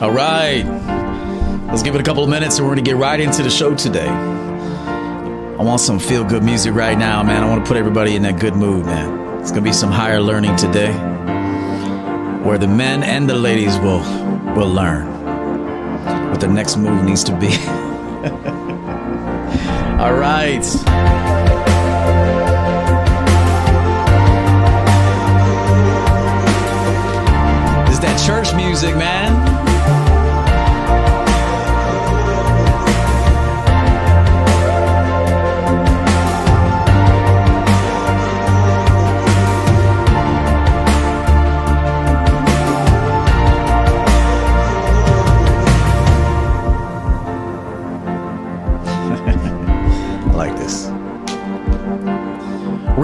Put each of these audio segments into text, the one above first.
All right. Let's give it a couple of minutes and we're going to get right into the show today. I want some feel good music right now, man. I want to put everybody in that good mood, man. It's going to be some higher learning today where the men and the ladies will will learn what the next move needs to be. All right. Is that church music, man.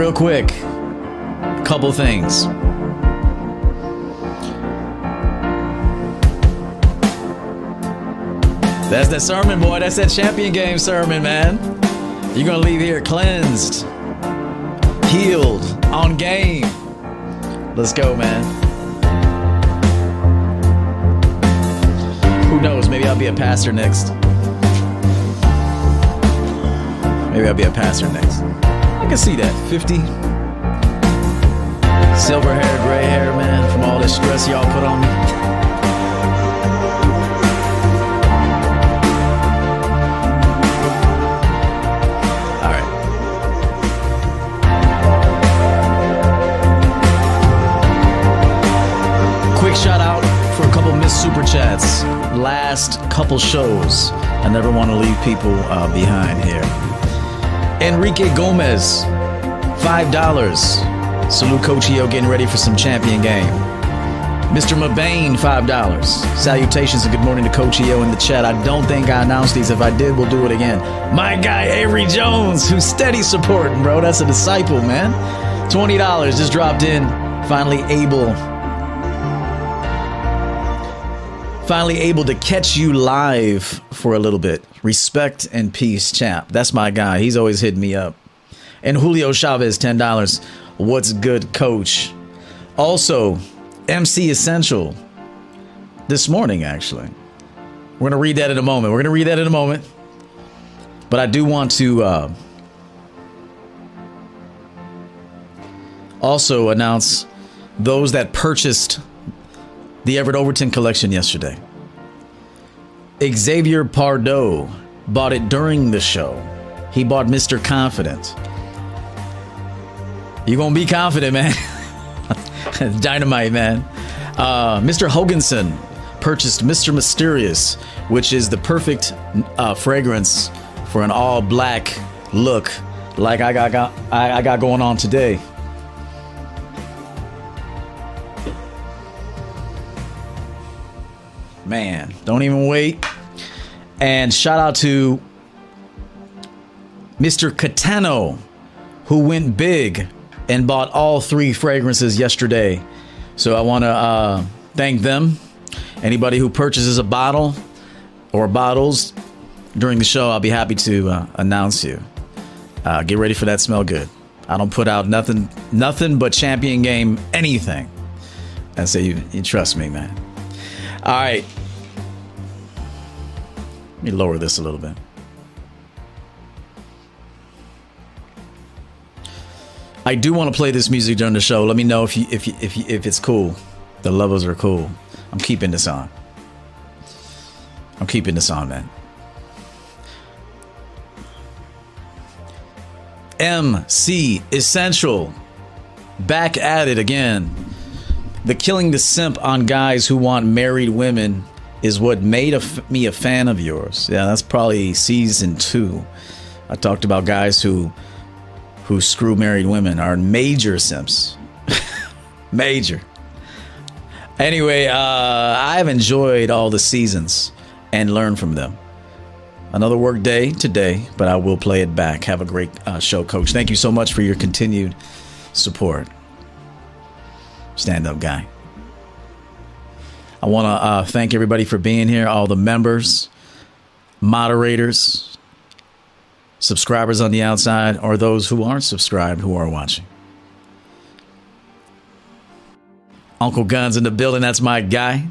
Real quick, couple things. That's that sermon, boy. That's that champion game sermon, man. You're gonna leave here cleansed, healed, on game. Let's go, man. Who knows? Maybe I'll be a pastor next. Maybe I'll be a pastor next. I can see that. 50. Silver hair, gray hair, man, from all this stress y'all put on me. All right. Quick shout out for a couple missed super chats. Last couple shows. I never want to leave people uh, behind here. Enrique Gomez, $5. Salute Coach getting ready for some champion game. Mr. Mabane, $5. Salutations and good morning to Coach in the chat. I don't think I announced these. If I did, we'll do it again. My guy, Avery Jones, who's steady supporting, bro. That's a disciple, man. $20 just dropped in. Finally able finally able to catch you live for a little bit. Respect and peace, champ. That's my guy. He's always hitting me up. And Julio Chavez, $10. What's good, coach? Also, MC Essential this morning, actually. We're going to read that in a moment. We're going to read that in a moment. But I do want to uh, also announce those that purchased the Everett Overton collection yesterday. Xavier Pardo bought it during the show. He bought Mr. Confident. You gonna be confident, man. Dynamite, man. Uh, Mr. Hoganson purchased Mr. Mysterious, which is the perfect uh, fragrance for an all black look, like I got, got I, I got going on today. Man, don't even wait. And shout out to Mr. Catano, who went big and bought all three fragrances yesterday. So I want to uh, thank them. Anybody who purchases a bottle or bottles during the show, I'll be happy to uh, announce you. Uh, get ready for that smell good. I don't put out nothing, nothing but champion game anything. And so you, you trust me, man. All right. Let me lower this a little bit. I do want to play this music during the show. Let me know if you, if you, if you, if it's cool. The levels are cool. I'm keeping this on. I'm keeping this on, man. MC Essential. Back at it again. The killing the simp on guys who want married women is what made a f- me a fan of yours. Yeah, that's probably season two. I talked about guys who who screw married women are major simps. major. Anyway, uh, I've enjoyed all the seasons and learned from them. Another work day today, but I will play it back. Have a great uh, show, Coach. Thank you so much for your continued support. Stand up, guy. I want to uh, thank everybody for being here, all the members, moderators, subscribers on the outside, or those who aren't subscribed who are watching. Uncle Guns in the building. That's my guy.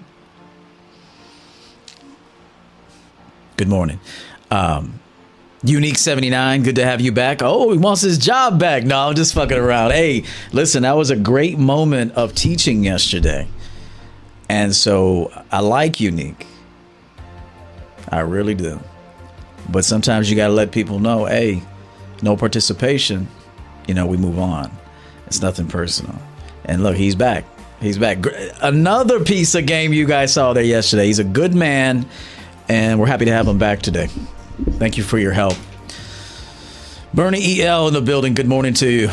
Good morning. Um, Unique 79, good to have you back. Oh, he wants his job back. No, I'm just fucking around. Hey, listen, that was a great moment of teaching yesterday. And so I like Unique. I really do. But sometimes you got to let people know hey, no participation, you know, we move on. It's nothing personal. And look, he's back. He's back. Another piece of game you guys saw there yesterday. He's a good man, and we're happy to have him back today. Thank you for your help. Bernie EL in the building. Good morning to you.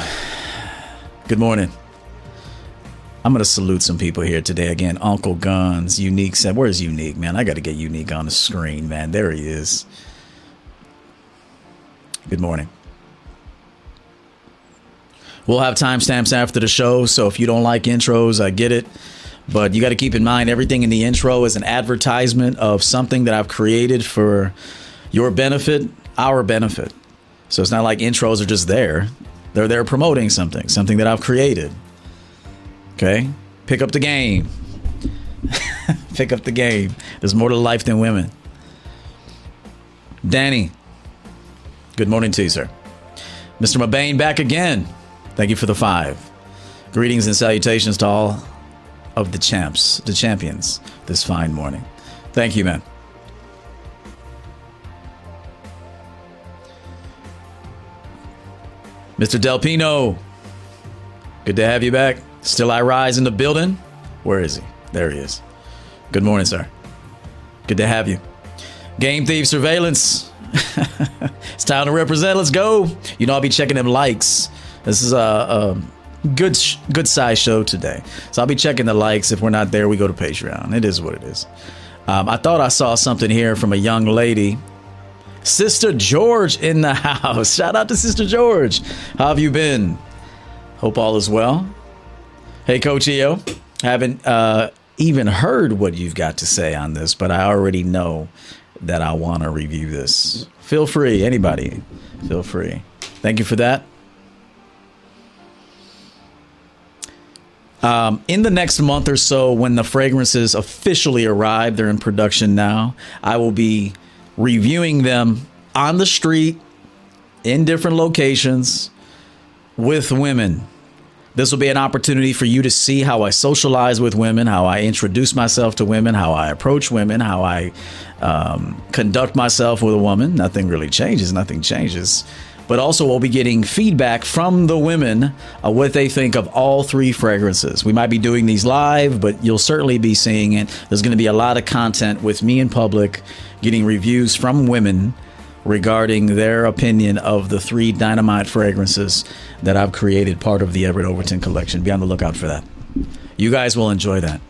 Good morning. I'm to salute some people here today. Again, Uncle Guns, Unique said, Where's Unique, man? I got to get Unique on the screen, man. There he is. Good morning. We'll have timestamps after the show, so if you don't like intros, I get it. But you got to keep in mind everything in the intro is an advertisement of something that I've created for your benefit, our benefit. So it's not like intros are just there. They're there promoting something, something that I've created. Okay? Pick up the game. Pick up the game. There's more to life than women. Danny, good morning to you, sir. Mr. Mabane back again. Thank you for the five. Greetings and salutations to all of the champs, the champions, this fine morning. Thank you, man. Mr. Delpino, good to have you back. Still I rise in the building. Where is he? There he is. Good morning, sir. Good to have you. Game Thief Surveillance. it's time to represent. Let's go. You know, I'll be checking them likes. This is a, a good good size show today. So I'll be checking the likes. If we're not there, we go to Patreon. It is what it is. Um, I thought I saw something here from a young lady Sister George in the house. Shout out to Sister George. How have you been? Hope all is well. Hey, Coach EO. Haven't uh, even heard what you've got to say on this, but I already know that I want to review this. Feel free, anybody. Feel free. Thank you for that. Um, in the next month or so, when the fragrances officially arrive, they're in production now. I will be reviewing them on the street in different locations with women. This will be an opportunity for you to see how I socialize with women, how I introduce myself to women, how I approach women, how I um, conduct myself with a woman. Nothing really changes, nothing changes. But also, we'll be getting feedback from the women of what they think of all three fragrances. We might be doing these live, but you'll certainly be seeing it. There's going to be a lot of content with me in public getting reviews from women regarding their opinion of the three dynamite fragrances that I've created part of the Everett Overton collection. Be on the lookout for that. You guys will enjoy that.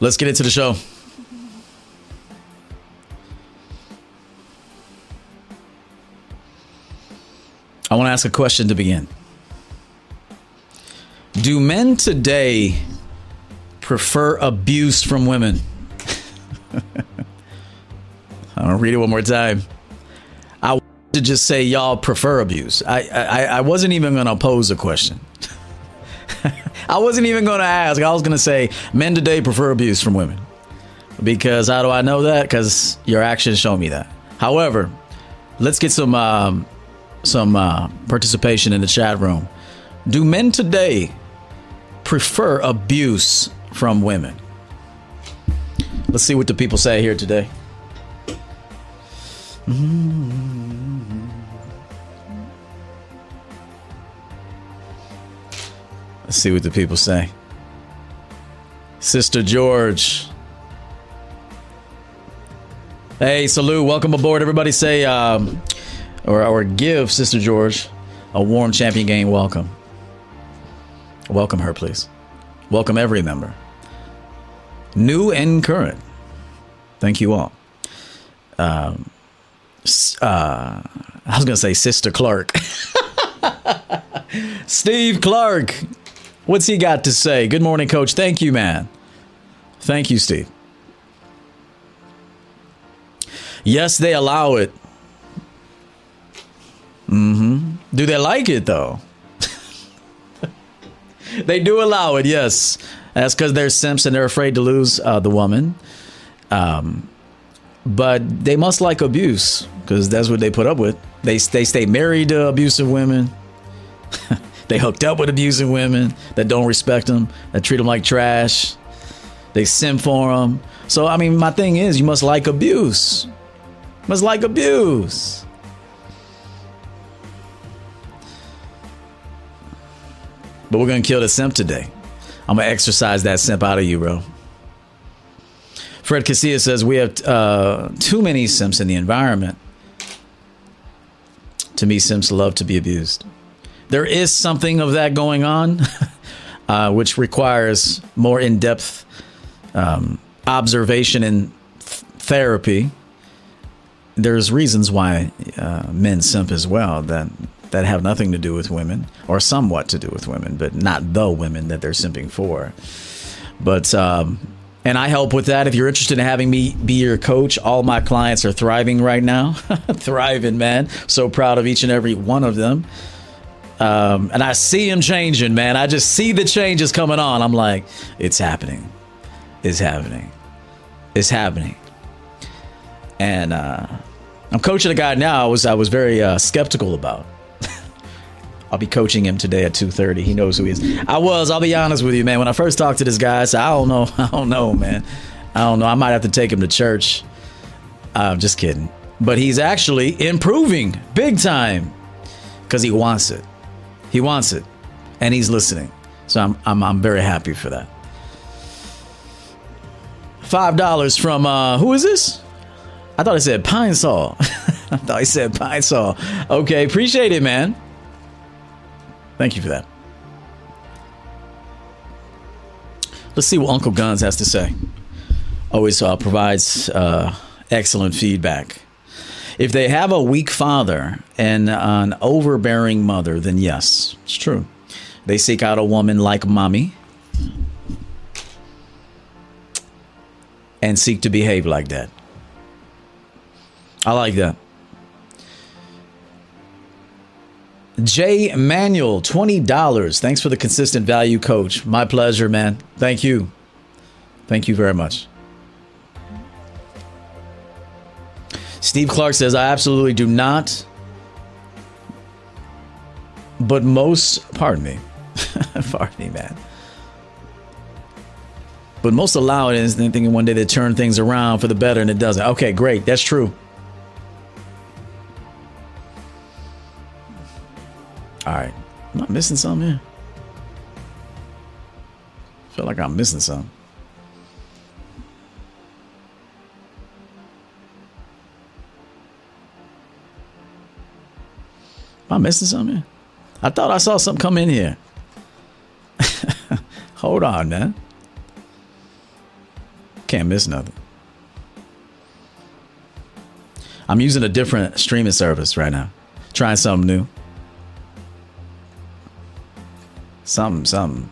Let's get into the show. I want to ask a question to begin. Do men today prefer abuse from women? I'll read it one more time. I wanted to just say y'all prefer abuse. I I, I wasn't even going to pose a question. I wasn't even going to ask. I was going to say men today prefer abuse from women. Because how do I know that? Because your actions show me that. However, let's get some um, some uh, participation in the chat room. Do men today prefer abuse from women? Let's see what the people say here today. Let's see what the people say. Sister George. Hey, salute. Welcome aboard. Everybody say, um, or, or give Sister George a warm champion game welcome. Welcome her, please. Welcome every member, new and current. Thank you all. Um, uh, I was going to say Sister Clark. Steve Clark. What's he got to say? Good morning, coach. Thank you, man. Thank you, Steve. Yes, they allow it. Mm-hmm. Do they like it though? they do allow it. Yes, that's because they're simps and they're afraid to lose uh, the woman. Um, but they must like abuse because that's what they put up with. They they stay married to abusive women. they hooked up with abusive women that don't respect them, that treat them like trash. They simp for them. So I mean, my thing is, you must like abuse. Must like abuse. But we're gonna kill the simp today. I'm gonna exercise that simp out of you, bro. Fred Casilla says we have uh, too many simps in the environment. To me, simps love to be abused. There is something of that going on, uh, which requires more in depth um, observation and th- therapy. There's reasons why uh, men simp as well that that have nothing to do with women or somewhat to do with women, but not the women that they're simping for. But um, and I help with that. If you're interested in having me be your coach, all my clients are thriving right now, thriving, man. So proud of each and every one of them. Um, and I see them changing, man. I just see the changes coming on. I'm like, it's happening, it's happening, it's happening. And uh, I'm coaching a guy now. I was I was very uh, skeptical about. I'll be coaching him today at 2:30. He knows who he is. I was. I'll be honest with you, man. When I first talked to this guy, I said, "I don't know. I don't know, man. I don't know. I might have to take him to church." I'm uh, just kidding. But he's actually improving big time because he wants it. He wants it, and he's listening. So I'm I'm I'm very happy for that. Five dollars from uh, who is this? I thought I said Pine Sol. I thought I said Pine Sol. Okay, appreciate it, man. Thank you for that. Let's see what Uncle Guns has to say. Always uh, provides uh, excellent feedback. If they have a weak father and an overbearing mother, then yes, it's true. They seek out a woman like mommy and seek to behave like that. I like that. J Manuel, $20. Thanks for the consistent value, coach. My pleasure, man. Thank you. Thank you very much. Steve Clark says, I absolutely do not. But most, pardon me, pardon me, man. But most allow it and thinking one day they turn things around for the better and it doesn't. Okay, great. That's true. All right. Am I missing something here? Feel like I'm missing something. Am I missing something here? I thought I saw something come in here. Hold on, man. Can't miss nothing. I'm using a different streaming service right now. Trying something new. Something, something.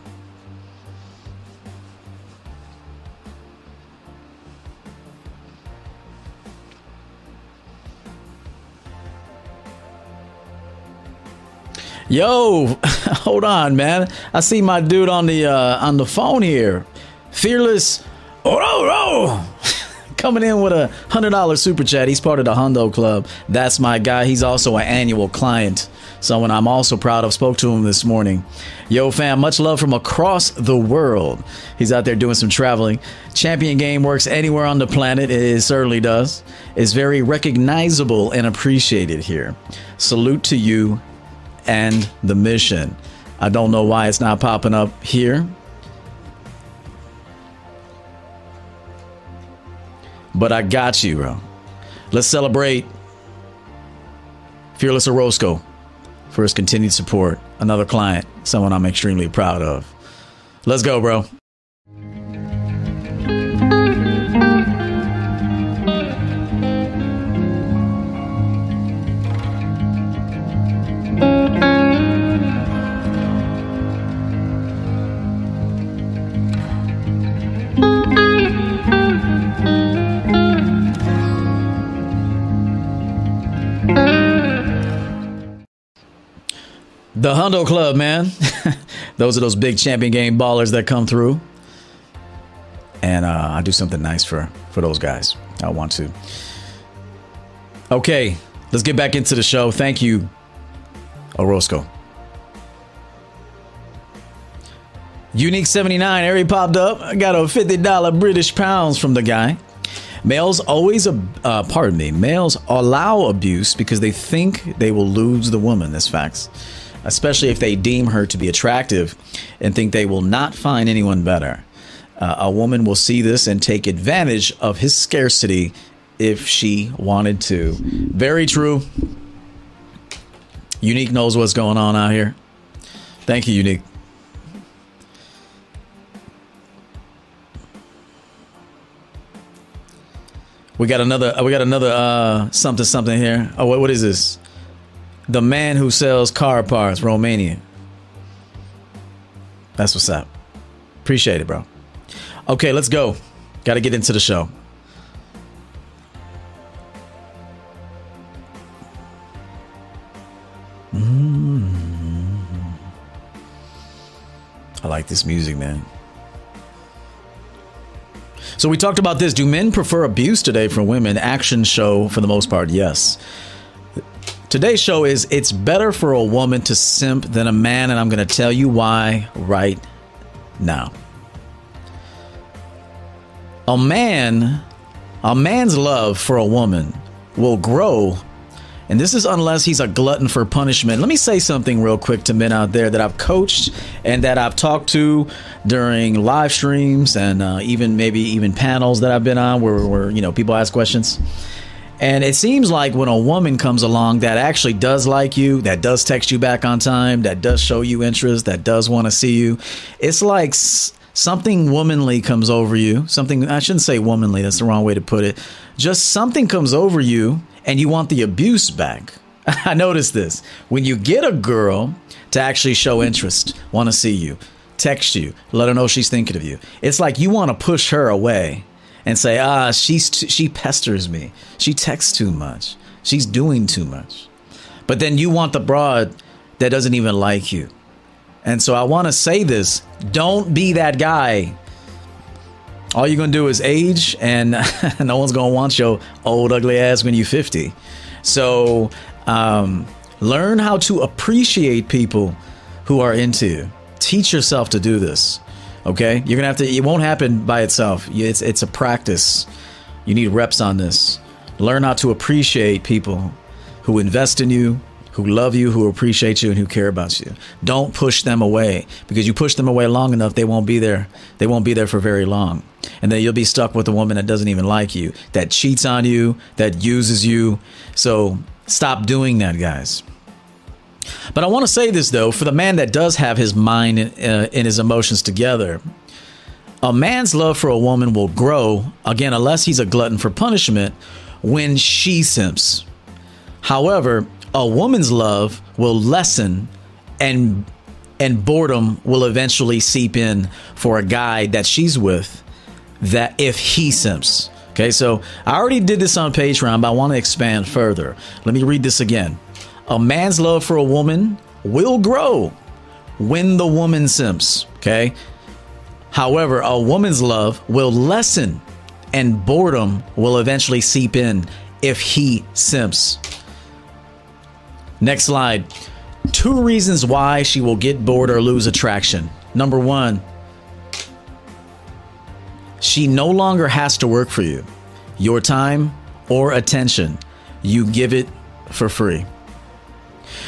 Yo, hold on, man. I see my dude on the uh, on the phone here. Fearless. Oh. Coming in with a hundred dollar super chat. He's part of the Hundo Club. That's my guy. He's also an annual client someone I'm also proud of. Spoke to him this morning. Yo, fam, much love from across the world. He's out there doing some traveling. Champion Game works anywhere on the planet. It certainly does. It's very recognizable and appreciated here. Salute to you and the mission. I don't know why it's not popping up here. But I got you, bro. Let's celebrate Fearless Orozco for his continued support. Another client, someone I'm extremely proud of. Let's go, bro. The Hundo Club, man. those are those big champion game ballers that come through. And uh, I do something nice for for those guys. I want to. Okay, let's get back into the show. Thank you, Orozco. Unique 79, Harry popped up. I got a $50 British pounds from the guy. Males always, uh, pardon me, males allow abuse because they think they will lose the woman. That's facts. Especially if they deem her to be attractive and think they will not find anyone better. Uh, a woman will see this and take advantage of his scarcity if she wanted to. Very true. Unique knows what's going on out here. Thank you, Unique. We got another. We got another uh, something something here. Oh, what, what is this? The man who sells car parts, Romania. That's what's up. Appreciate it, bro. Okay, let's go. Got to get into the show. Mm-hmm. I like this music, man. So we talked about this. Do men prefer abuse today from women? Action show for the most part, yes. Today's show is It's Better for a Woman to Simp Than a Man, and I'm going to tell you why right now. A man, a man's love for a woman will grow and this is unless he's a glutton for punishment. Let me say something real quick to men out there that I've coached and that I've talked to during live streams and uh, even maybe even panels that I've been on where, where you know people ask questions. And it seems like when a woman comes along that actually does like you, that does text you back on time, that does show you interest, that does want to see you, it's like something womanly comes over you. Something, I shouldn't say womanly, that's the wrong way to put it. Just something comes over you and you want the abuse back. I noticed this. When you get a girl to actually show interest, want to see you, text you, let her know she's thinking of you, it's like you want to push her away and say, ah, she's t- she pesters me. She texts too much. She's doing too much. But then you want the broad that doesn't even like you. And so I want to say this don't be that guy all you're gonna do is age, and no one's gonna want your old ugly ass when you're 50. So um, learn how to appreciate people who are into you. Teach yourself to do this. Okay, you're gonna have to. It won't happen by itself. It's it's a practice. You need reps on this. Learn how to appreciate people who invest in you, who love you, who appreciate you, and who care about you. Don't push them away because you push them away long enough, they won't be there. They won't be there for very long. And then you'll be stuck with a woman that doesn't even like you, that cheats on you, that uses you. So stop doing that, guys. But I want to say this though, for the man that does have his mind uh, and his emotions together, a man's love for a woman will grow, again, unless he's a glutton for punishment, when she simps. However, a woman's love will lessen and and boredom will eventually seep in for a guy that she's with that if he simps. Okay so i already did this on patreon but i want to expand further. Let me read this again a man's love for a woman will grow when the woman simps okay however a woman's love will lessen and boredom will eventually seep in if he simps Next slide. Two reasons why she will get bored or lose attraction. Number one, she no longer has to work for you. Your time or attention, you give it for free.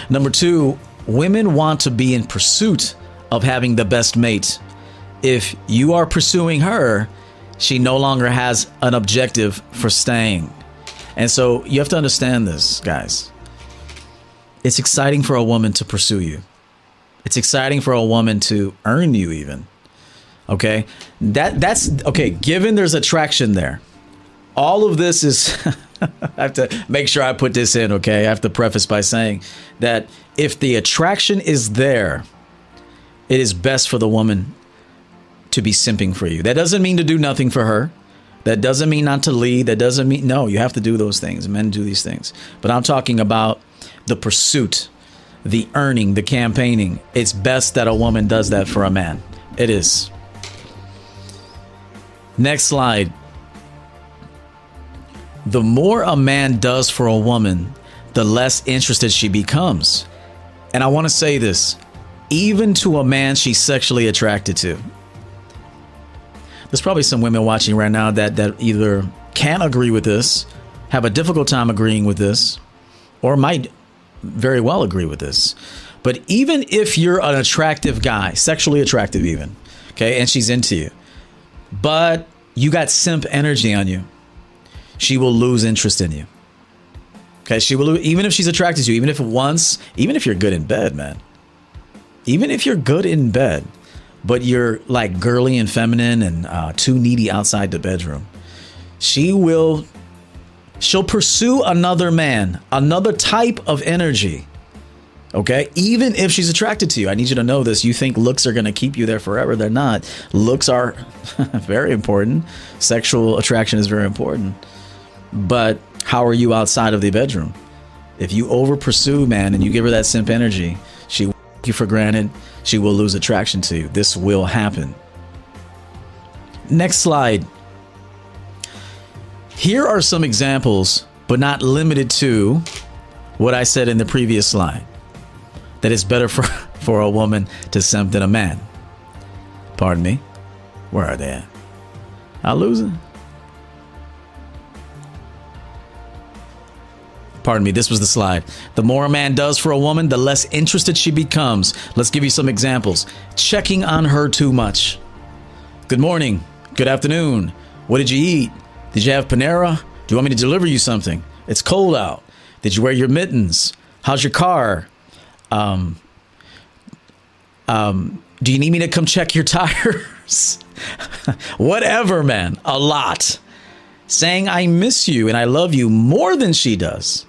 Number two, women want to be in pursuit of having the best mate. If you are pursuing her, she no longer has an objective for staying. And so you have to understand this, guys. It's exciting for a woman to pursue you. It's exciting for a woman to earn you even. Okay? That that's okay, given there's attraction there. All of this is I have to make sure I put this in, okay? I have to preface by saying that if the attraction is there, it is best for the woman to be simping for you. That doesn't mean to do nothing for her. That doesn't mean not to lead. That doesn't mean no, you have to do those things. Men do these things. But I'm talking about the pursuit. the earning, the campaigning. It's best that a woman does that for a man. It is. Next slide. The more a man does for a woman, the less interested she becomes. And I want to say this even to a man she's sexually attracted to. There's probably some women watching right now that, that either can't agree with this, have a difficult time agreeing with this, or might very well agree with this. But even if you're an attractive guy, sexually attractive, even, okay, and she's into you, but you got simp energy on you, she will lose interest in you. Okay, she will even if she's attracted to you, even if once, even if you're good in bed, man. Even if you're good in bed, but you're like girly and feminine and uh, too needy outside the bedroom, she will she'll pursue another man, another type of energy. Okay, even if she's attracted to you, I need you to know this. You think looks are going to keep you there forever? They're not. Looks are very important. Sexual attraction is very important, but how are you outside of the bedroom? If you over pursue, man, and you give her that simp energy, she will you for granted. She will lose attraction to you. This will happen. Next slide. Here are some examples, but not limited to what I said in the previous slide. That it's better for, for a woman to simp than a man. Pardon me. Where are they at? I lose it. Pardon me, this was the slide. The more a man does for a woman, the less interested she becomes. Let's give you some examples. Checking on her too much. Good morning. Good afternoon. What did you eat? Did you have Panera? Do you want me to deliver you something? It's cold out. Did you wear your mittens? How's your car? Um, um, do you need me to come check your tires? Whatever, man. A lot. Saying I miss you and I love you more than she does.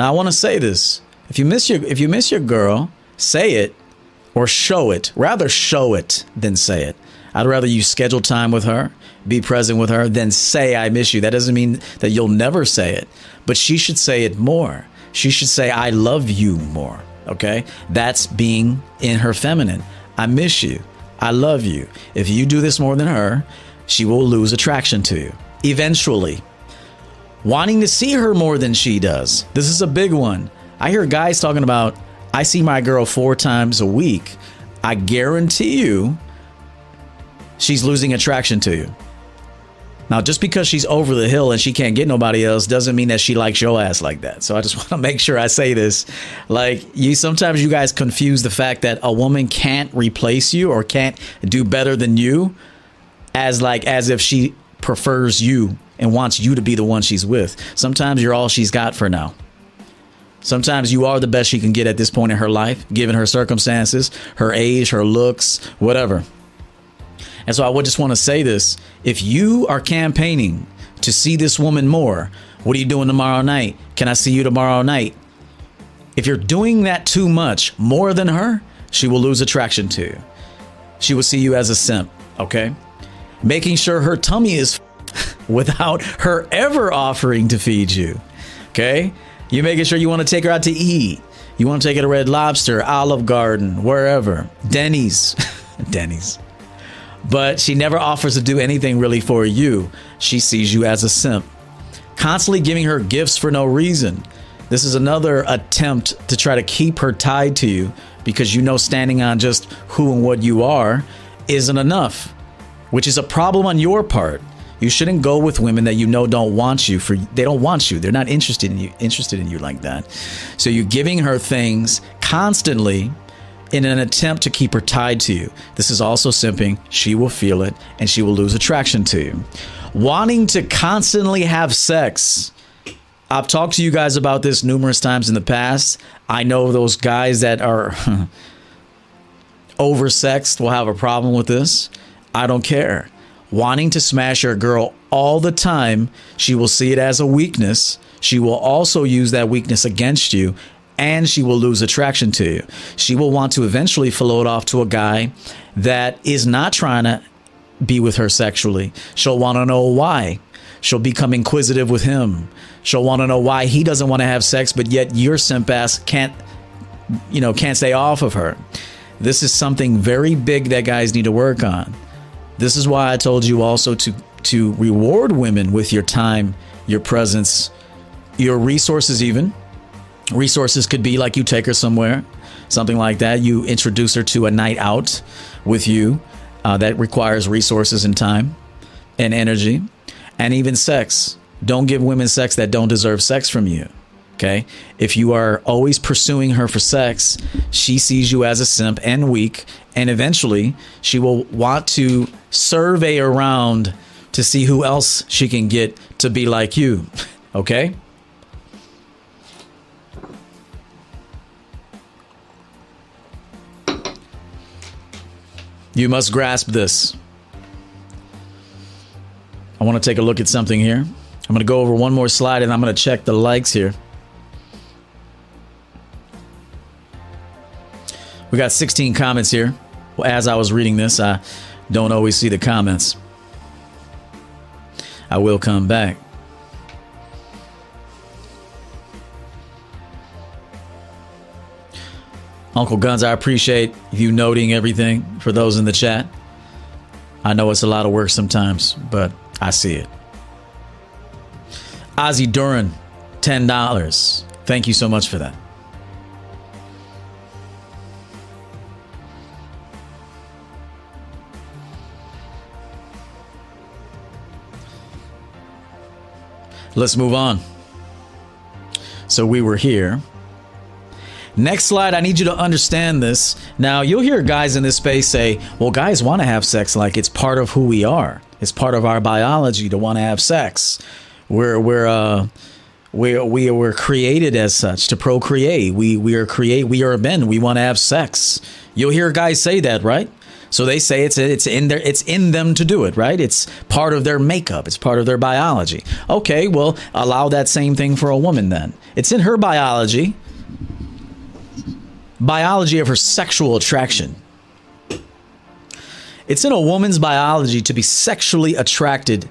Now I want to say this. If you miss your if you miss your girl, say it or show it. Rather show it than say it. I'd rather you schedule time with her, be present with her, than say I miss you. That doesn't mean that you'll never say it, but she should say it more. She should say I love you more. Okay? That's being in her feminine. I miss you. I love you. If you do this more than her, she will lose attraction to you eventually wanting to see her more than she does. This is a big one. I hear guys talking about, I see my girl four times a week. I guarantee you, she's losing attraction to you. Now, just because she's over the hill and she can't get nobody else doesn't mean that she likes your ass like that. So I just want to make sure I say this. Like you sometimes you guys confuse the fact that a woman can't replace you or can't do better than you as like as if she prefers you and wants you to be the one she's with. Sometimes you're all she's got for now. Sometimes you are the best she can get at this point in her life, given her circumstances, her age, her looks, whatever. And so I would just want to say this if you are campaigning to see this woman more, what are you doing tomorrow night? Can I see you tomorrow night? If you're doing that too much, more than her, she will lose attraction to you. She will see you as a simp, okay? Making sure her tummy is without her ever offering to feed you. Okay? You're making sure you want to take her out to eat. You want to take her to Red Lobster, Olive Garden, wherever. Denny's. Denny's. But she never offers to do anything really for you. She sees you as a simp. Constantly giving her gifts for no reason. This is another attempt to try to keep her tied to you because you know standing on just who and what you are isn't enough, which is a problem on your part. You shouldn't go with women that you know don't want you for they don't want you. They're not interested in you interested in you like that. So you're giving her things constantly in an attempt to keep her tied to you. This is also simping. She will feel it and she will lose attraction to you. Wanting to constantly have sex. I've talked to you guys about this numerous times in the past. I know those guys that are oversexed will have a problem with this. I don't care wanting to smash your girl all the time, she will see it as a weakness. She will also use that weakness against you and she will lose attraction to you. She will want to eventually float off to a guy that is not trying to be with her sexually. She'll want to know why. She'll become inquisitive with him. She'll want to know why he doesn't want to have sex, but yet your simp ass can't you know, can't stay off of her. This is something very big that guys need to work on. This is why I told you also to to reward women with your time, your presence, your resources even. Resources could be like you take her somewhere, something like that. You introduce her to a night out with you. Uh, that requires resources and time and energy and even sex. Don't give women sex that don't deserve sex from you. Okay. If you are always pursuing her for sex, she sees you as a simp and weak. And eventually she will want to survey around to see who else she can get to be like you. Okay. You must grasp this. I want to take a look at something here. I'm going to go over one more slide and I'm going to check the likes here. We got 16 comments here. As I was reading this, I don't always see the comments. I will come back. Uncle Guns, I appreciate you noting everything for those in the chat. I know it's a lot of work sometimes, but I see it. Ozzy Duran, $10. Thank you so much for that. Let's move on. So we were here. Next slide, I need you to understand this. Now, you'll hear guys in this space say, well, guys want to have sex like it's part of who we are. It's part of our biology to want to have sex. We're, we're, uh, we we were created as such to procreate. We we are create. We are men. We want to have sex. You'll hear guys say that, right? So they say it's it's in their it's in them to do it, right? It's part of their makeup. It's part of their biology. Okay, well, allow that same thing for a woman then. It's in her biology. Biology of her sexual attraction. It's in a woman's biology to be sexually attracted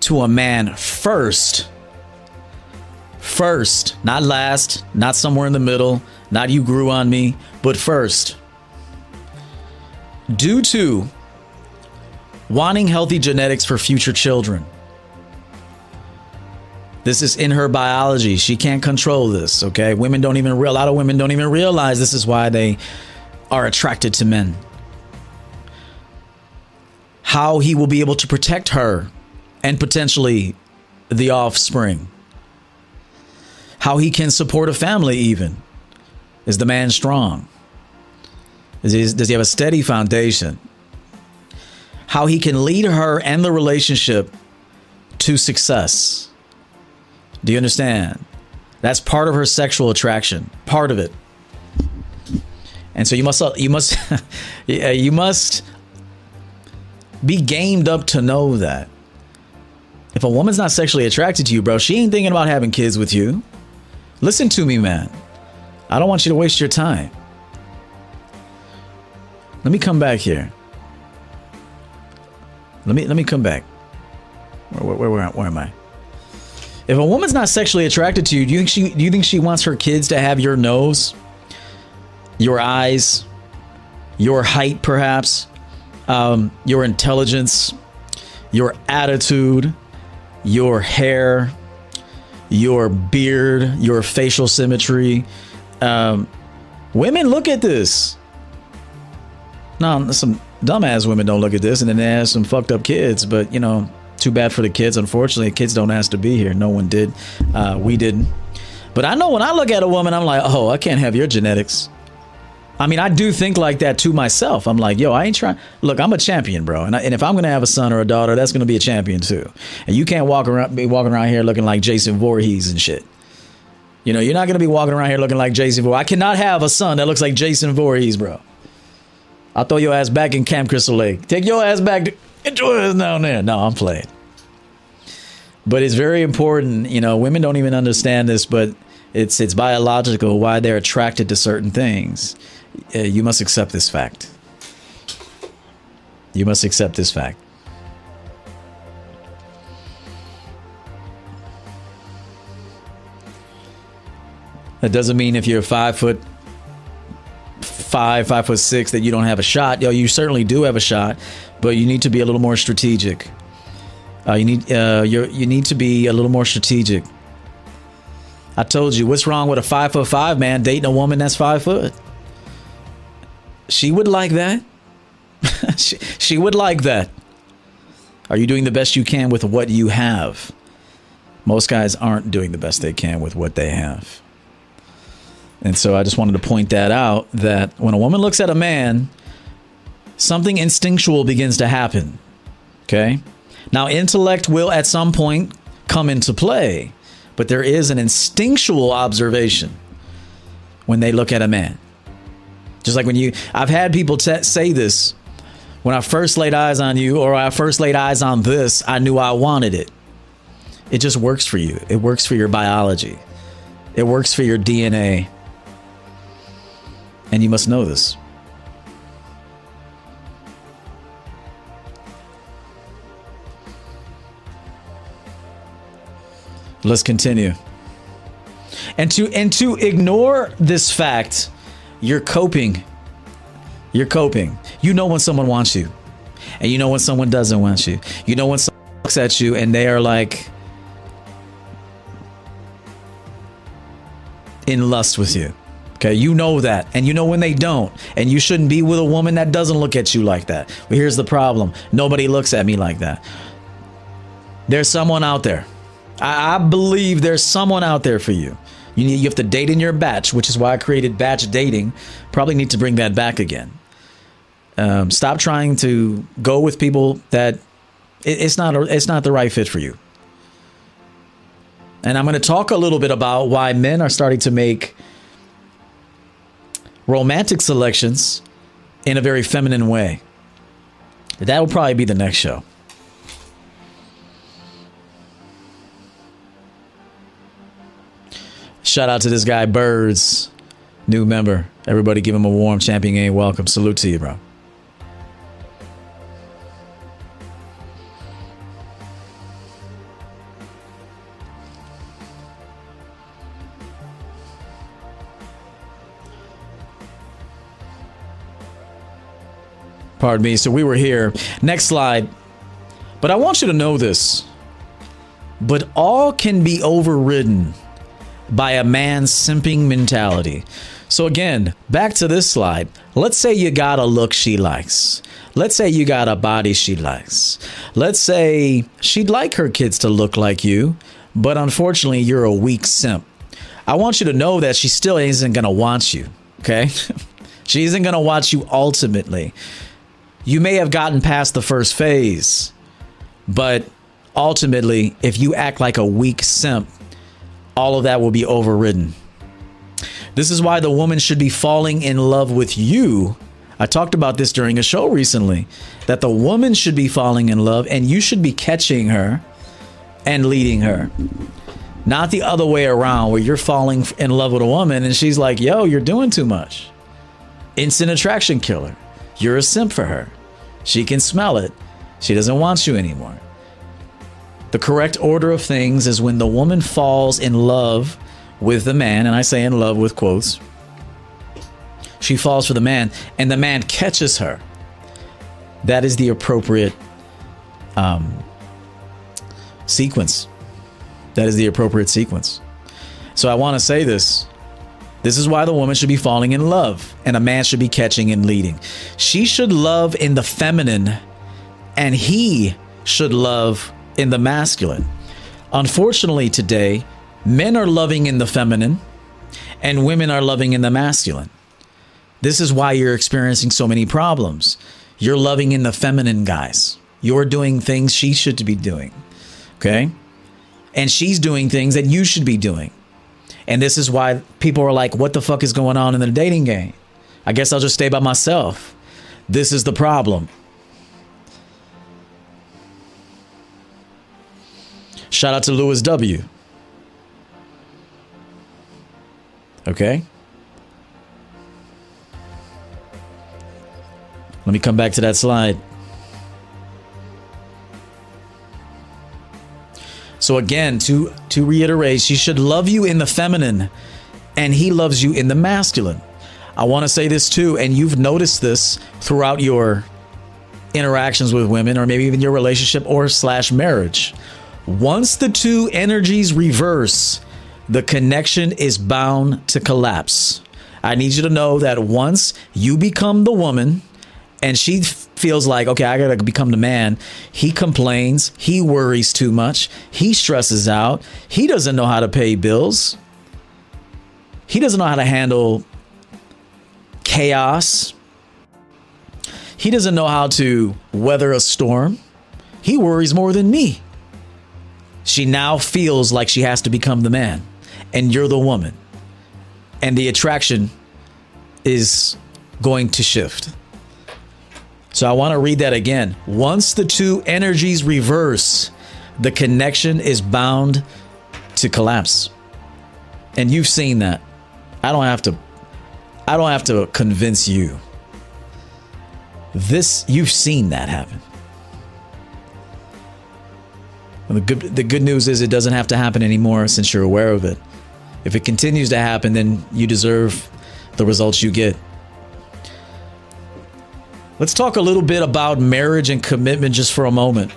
to a man first. First, not last, not somewhere in the middle, not you grew on me, but first due to wanting healthy genetics for future children. This is in her biology. She can't control this, okay? Women don't even real a lot of women don't even realize this is why they are attracted to men. How he will be able to protect her and potentially the offspring. How he can support a family even. Is the man strong? Does he, does he have a steady foundation? How he can lead her and the relationship to success. Do you understand? That's part of her sexual attraction. Part of it. And so you must you must you must be gamed up to know that. If a woman's not sexually attracted to you, bro, she ain't thinking about having kids with you. Listen to me, man. I don't want you to waste your time. Let me come back here. Let me let me come back. Where where where, where am I? If a woman's not sexually attracted to you, do you think she do you think she wants her kids to have your nose, your eyes, your height, perhaps, um, your intelligence, your attitude, your hair, your beard, your facial symmetry? Um, women look at this. Now, some dumbass women don't look at this and then they have some fucked up kids, but you know, too bad for the kids. Unfortunately, kids don't ask to be here. No one did. Uh, we didn't. But I know when I look at a woman, I'm like, oh, I can't have your genetics. I mean, I do think like that to myself. I'm like, yo, I ain't trying. Look, I'm a champion, bro, and, I, and if I'm gonna have a son or a daughter, that's gonna be a champion too. And you can't walk around, be walking around here looking like Jason Voorhees and shit. You know, you're not gonna be walking around here looking like Jason Voorhees. I cannot have a son that looks like Jason Voorhees, bro. I'll throw your ass back in Camp Crystal Lake. Take your ass back. To, enjoy us down there. No, I'm playing. But it's very important. You know, women don't even understand this, but it's it's biological why they're attracted to certain things. Uh, you must accept this fact. You must accept this fact. That doesn't mean if you're five foot five, five foot six that you don't have a shot. Yo, you certainly do have a shot, but you need to be a little more strategic. Uh, you need uh, you need to be a little more strategic. I told you, what's wrong with a five foot five man dating a woman that's five foot? She would like that. she, she would like that. Are you doing the best you can with what you have? Most guys aren't doing the best they can with what they have. And so I just wanted to point that out that when a woman looks at a man, something instinctual begins to happen. Okay? Now, intellect will at some point come into play, but there is an instinctual observation when they look at a man. Just like when you, I've had people t- say this when I first laid eyes on you or I first laid eyes on this, I knew I wanted it. It just works for you, it works for your biology, it works for your DNA. And you must know this. Let's continue. And to and to ignore this fact, you're coping. You're coping. You know when someone wants you. And you know when someone doesn't want you. You know when someone looks at you and they are like in lust with you. Okay, you know that. And you know when they don't. And you shouldn't be with a woman that doesn't look at you like that. But here's the problem nobody looks at me like that. There's someone out there I, I believe there's someone out there for you. You need, you have to date in your batch, which is why I created batch dating. Probably need to bring that back again. Um, stop trying to go with people that it, it's not it's not the right fit for you. And I'm going to talk a little bit about why men are starting to make romantic selections in a very feminine way. That will probably be the next show. Shout out to this guy, Birds, new member. Everybody give him a warm champion game welcome. Salute to you, bro. Pardon me. So we were here. Next slide. But I want you to know this. But all can be overridden by a man's simping mentality. So, again, back to this slide. Let's say you got a look she likes. Let's say you got a body she likes. Let's say she'd like her kids to look like you, but unfortunately, you're a weak simp. I want you to know that she still isn't going to want you, okay? she isn't going to want you ultimately. You may have gotten past the first phase, but ultimately, if you act like a weak simp, all of that will be overridden. This is why the woman should be falling in love with you. I talked about this during a show recently that the woman should be falling in love and you should be catching her and leading her. Not the other way around where you're falling in love with a woman and she's like, yo, you're doing too much. Instant attraction killer. You're a simp for her. She can smell it. She doesn't want you anymore. The correct order of things is when the woman falls in love with the man, and I say in love with quotes. She falls for the man, and the man catches her. That is the appropriate um, sequence. That is the appropriate sequence. So I want to say this. This is why the woman should be falling in love and a man should be catching and leading. She should love in the feminine and he should love in the masculine. Unfortunately, today, men are loving in the feminine and women are loving in the masculine. This is why you're experiencing so many problems. You're loving in the feminine, guys. You're doing things she should be doing. Okay? And she's doing things that you should be doing. And this is why people are like, what the fuck is going on in the dating game? I guess I'll just stay by myself. This is the problem. Shout out to Lewis W. Okay. Let me come back to that slide. So again, to to reiterate, she should love you in the feminine and he loves you in the masculine. I want to say this too, and you've noticed this throughout your interactions with women, or maybe even your relationship or slash marriage. Once the two energies reverse, the connection is bound to collapse. I need you to know that once you become the woman and she feels like, okay, I gotta become the man, he complains, he worries too much, he stresses out, he doesn't know how to pay bills, he doesn't know how to handle chaos, he doesn't know how to weather a storm, he worries more than me. She now feels like she has to become the man, and you're the woman. And the attraction is going to shift. So I want to read that again. Once the two energies reverse, the connection is bound to collapse. And you've seen that. I don't have to I don't have to convince you. This you've seen that happen. the good the good news is it doesn't have to happen anymore since you're aware of it. If it continues to happen, then you deserve the results you get. Let's talk a little bit about marriage and commitment just for a moment.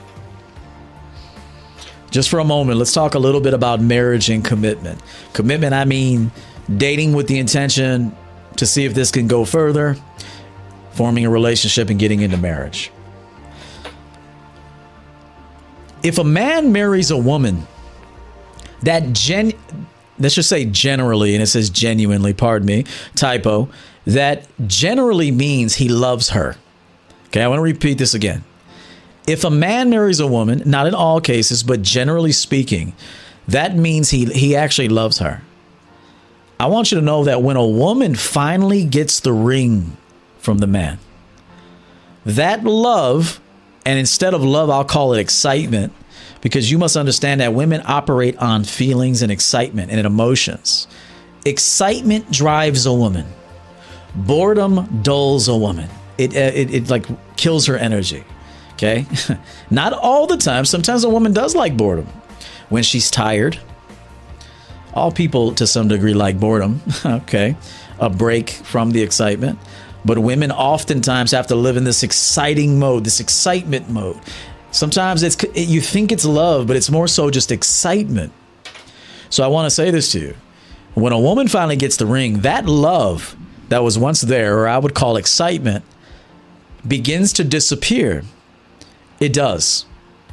Just for a moment, let's talk a little bit about marriage and commitment. Commitment, I mean dating with the intention to see if this can go further, forming a relationship and getting into marriage. If a man marries a woman that gen let's just say generally, and it says genuinely, pardon me, typo, that generally means he loves her. Okay, I want to repeat this again. If a man marries a woman, not in all cases, but generally speaking, that means he he actually loves her. I want you to know that when a woman finally gets the ring from the man, that love, and instead of love, I'll call it excitement, because you must understand that women operate on feelings and excitement and emotions. Excitement drives a woman. Boredom dulls a woman it, uh, it, it like kills her energy. Okay. Not all the time. Sometimes a woman does like boredom when she's tired. All people to some degree like boredom. okay. A break from the excitement. But women oftentimes have to live in this exciting mode, this excitement mode. Sometimes it's you think it's love, but it's more so just excitement. So I want to say this to you. When a woman finally gets the ring, that love that was once there, or I would call excitement, begins to disappear, it does.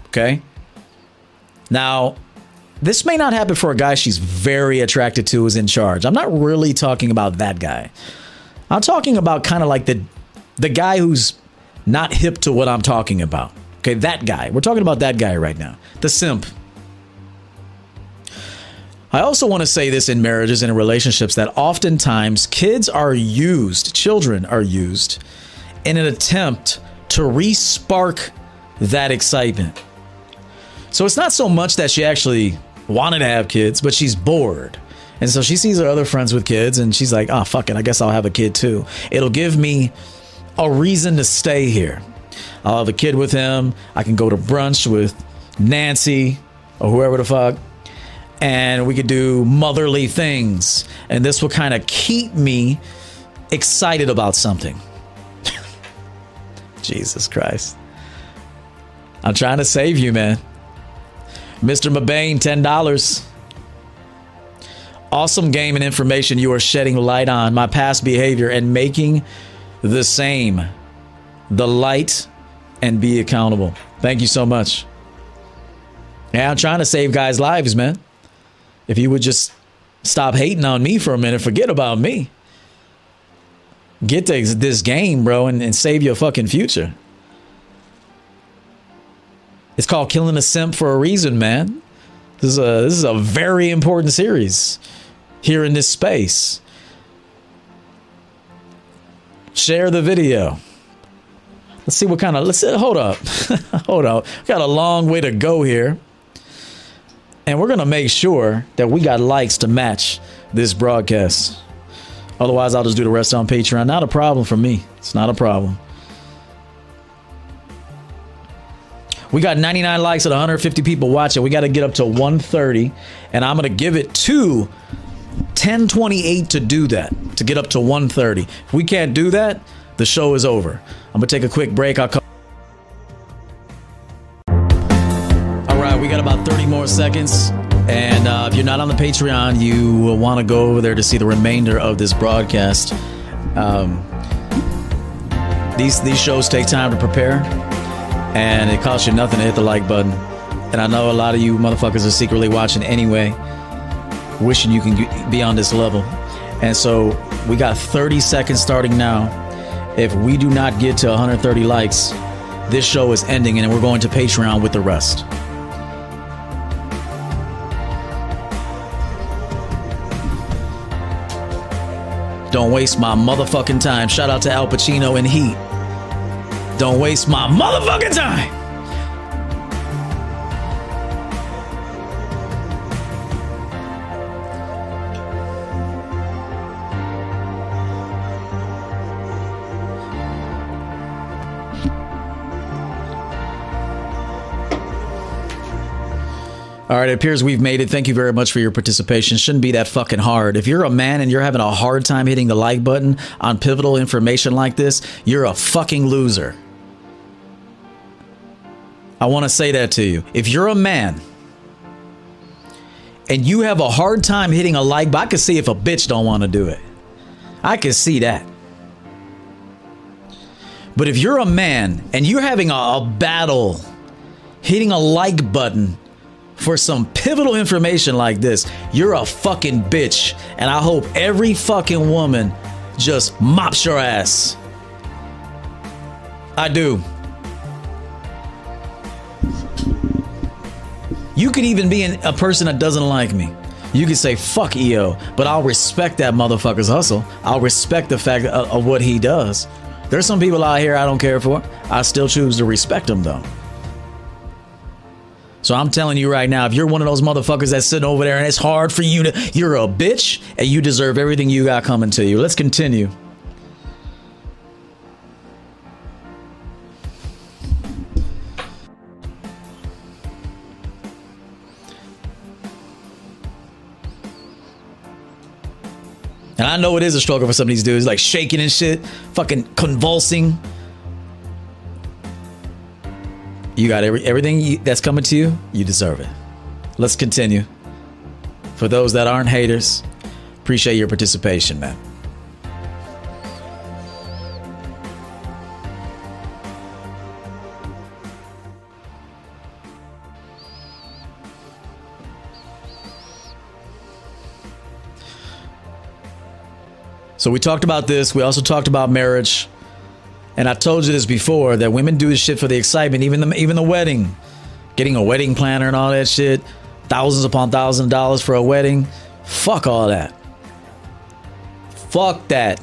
Okay. Now, this may not happen for a guy she's very attracted to who's in charge. I'm not really talking about that guy. I'm talking about kind of like the the guy who's not hip to what I'm talking about. Okay, that guy. We're talking about that guy right now. The simp. I also want to say this in marriages and in relationships that oftentimes kids are used, children are used in an attempt to re-spark that excitement. So it's not so much that she actually wanted to have kids, but she's bored. And so she sees her other friends with kids and she's like, oh, fuck it, I guess I'll have a kid too. It'll give me a reason to stay here. I'll have a kid with him. I can go to brunch with Nancy or whoever the fuck. And we could do motherly things. And this will kind of keep me excited about something. Jesus Christ. I'm trying to save you, man. Mr. Mabane, $10. Awesome game and information you are shedding light on my past behavior and making the same the light and be accountable. Thank you so much. Yeah, I'm trying to save guys' lives, man. If you would just stop hating on me for a minute, forget about me get to this game, bro, and, and save your fucking future. It's called Killing a Simp for a reason, man. This is a this is a very important series here in this space. Share the video. Let's see what kind of let's hold up. hold up. We got a long way to go here. And we're gonna make sure that we got likes to match this broadcast. Otherwise, I'll just do the rest on Patreon. Not a problem for me. It's not a problem. We got 99 likes at 150 people watching. We got to get up to 130, and I'm going to give it to 1028 to do that, to get up to 130. If we can't do that, the show is over. I'm gonna take a quick break. I'll come. All right, we got about 30 more seconds. And uh, if you're not on the Patreon, you will want to go over there to see the remainder of this broadcast. Um, these these shows take time to prepare, and it costs you nothing to hit the like button. And I know a lot of you motherfuckers are secretly watching anyway, wishing you can be on this level. And so we got 30 seconds starting now. If we do not get to 130 likes, this show is ending, and we're going to Patreon with the rest. Don't waste my motherfucking time. Shout out to Al Pacino and Heat. Don't waste my motherfucking time. All right, it appears we've made it. Thank you very much for your participation. Shouldn't be that fucking hard. If you're a man and you're having a hard time hitting the like button on pivotal information like this, you're a fucking loser. I want to say that to you. If you're a man and you have a hard time hitting a like button, I can see if a bitch don't want to do it. I can see that. But if you're a man and you're having a, a battle hitting a like button for some pivotal information like this, you're a fucking bitch. And I hope every fucking woman just mops your ass. I do. You could even be an, a person that doesn't like me. You could say fuck EO, but I'll respect that motherfucker's hustle. I'll respect the fact of, of what he does. There's some people out here I don't care for. I still choose to respect them though. So I'm telling you right now, if you're one of those motherfuckers that's sitting over there and it's hard for you to, you're a bitch and you deserve everything you got coming to you. Let's continue. And I know it is a struggle for some of these dudes, like shaking and shit, fucking convulsing. You got every, everything you, that's coming to you, you deserve it. Let's continue. For those that aren't haters, appreciate your participation, man. So we talked about this. We also talked about marriage. And I told you this before that women do this shit for the excitement, even the even the wedding, getting a wedding planner and all that shit, thousands upon thousands of dollars for a wedding. Fuck all that. Fuck that.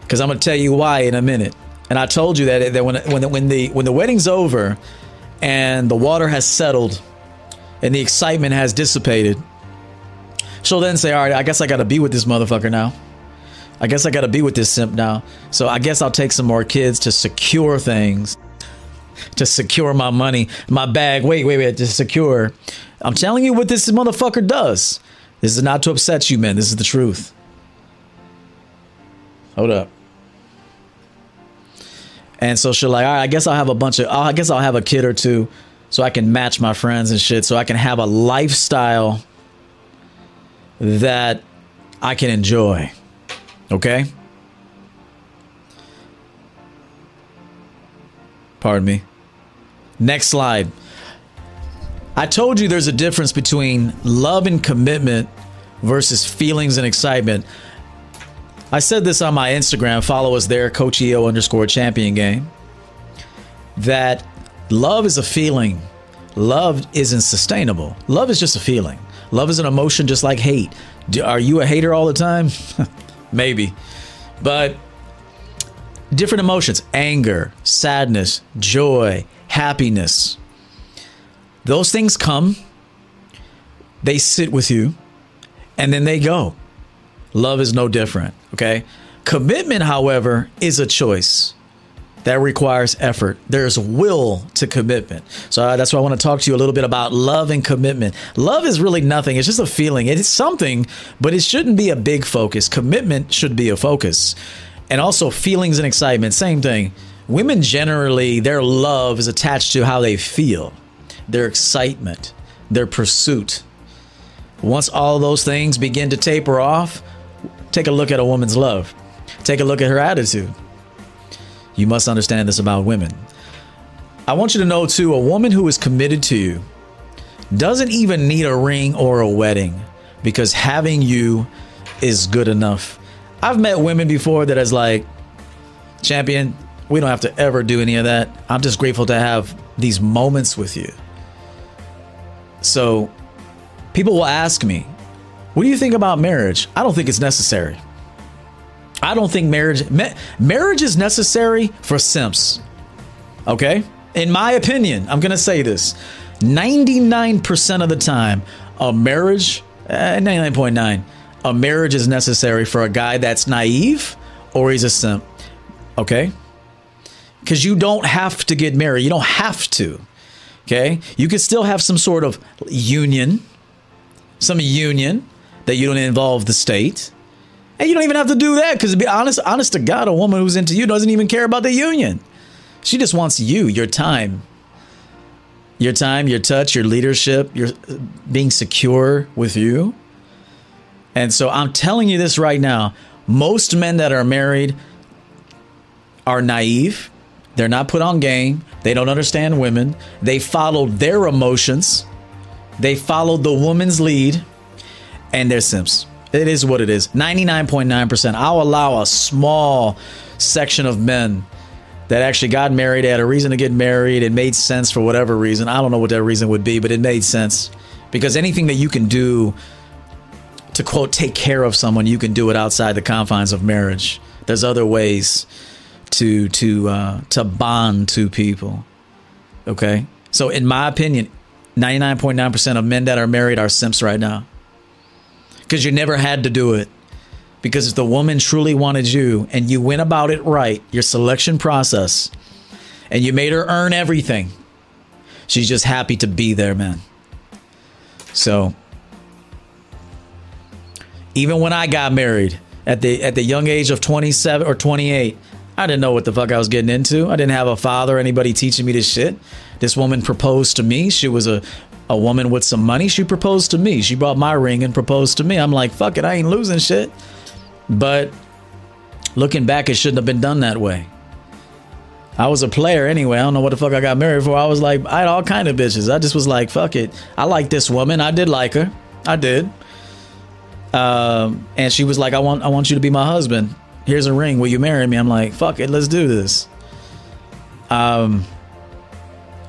Because I'm gonna tell you why in a minute. And I told you that that when when the, when the when the wedding's over, and the water has settled, and the excitement has dissipated, she'll then say, "All right, I guess I got to be with this motherfucker now." I guess I got to be with this simp now. So I guess I'll take some more kids to secure things, to secure my money, my bag. Wait, wait, wait, to secure. I'm telling you what this motherfucker does. This is not to upset you, man. This is the truth. Hold up. And so she's like, all right, I guess I'll have a bunch of, I guess I'll have a kid or two so I can match my friends and shit, so I can have a lifestyle that I can enjoy. Okay? Pardon me. Next slide. I told you there's a difference between love and commitment versus feelings and excitement. I said this on my Instagram. Follow us there, Coach EO underscore champion game. That love is a feeling. Love isn't sustainable. Love is just a feeling. Love is an emotion just like hate. Are you a hater all the time? maybe. But different emotions anger, sadness, joy, happiness. Those things come, they sit with you, and then they go. Love is no different, okay? Commitment, however, is a choice. That requires effort. There's will to commitment. So uh, that's why I want to talk to you a little bit about love and commitment. Love is really nothing. It's just a feeling. It is something, but it shouldn't be a big focus. Commitment should be a focus. And also feelings and excitement, same thing. Women generally, their love is attached to how they feel, their excitement, their pursuit. Once all those things begin to taper off, take a look at a woman's love. Take a look at her attitude you must understand this about women. I want you to know, too, a woman who is committed to you doesn't even need a ring or a wedding because having you is good enough. I've met women before that is like, champion, we don't have to ever do any of that. I'm just grateful to have these moments with you. So people will ask me, what do you think about marriage? I don't think it's necessary. I don't think marriage ma- marriage is necessary for simps. Okay? In my opinion, I'm going to say this. 99% of the time, a marriage, uh, 99.9, a marriage is necessary for a guy that's naive or he's a simp. Okay? Because you don't have to get married. You don't have to. Okay? You can still have some sort of union, some union that you don't involve the state. And you don't even have to do that because to be honest, honest to God, a woman who's into you doesn't even care about the union. She just wants you, your time. Your time, your touch, your leadership, your uh, being secure with you. And so I'm telling you this right now. Most men that are married are naive. They're not put on game. They don't understand women. They followed their emotions. They followed the woman's lead and they're simps. It is what it is. 99.9%. I'll allow a small section of men that actually got married, had a reason to get married. It made sense for whatever reason. I don't know what that reason would be, but it made sense. Because anything that you can do to quote take care of someone, you can do it outside the confines of marriage. There's other ways to to uh, to bond two people. Okay, so in my opinion, 99.9% of men that are married are simps right now because you never had to do it. Because if the woman truly wanted you and you went about it right, your selection process, and you made her earn everything, she's just happy to be there, man. So, even when I got married at the at the young age of 27 or 28, I didn't know what the fuck I was getting into. I didn't have a father, anybody teaching me this shit. This woman proposed to me. She was a a woman with some money. She proposed to me. She brought my ring and proposed to me. I'm like, fuck it, I ain't losing shit. But looking back, it shouldn't have been done that way. I was a player anyway. I don't know what the fuck I got married for. I was like, I had all kind of bitches. I just was like, fuck it. I like this woman. I did like her. I did. Um, and she was like, I want, I want you to be my husband. Here's a ring. Will you marry me? I'm like, fuck it. Let's do this. Um,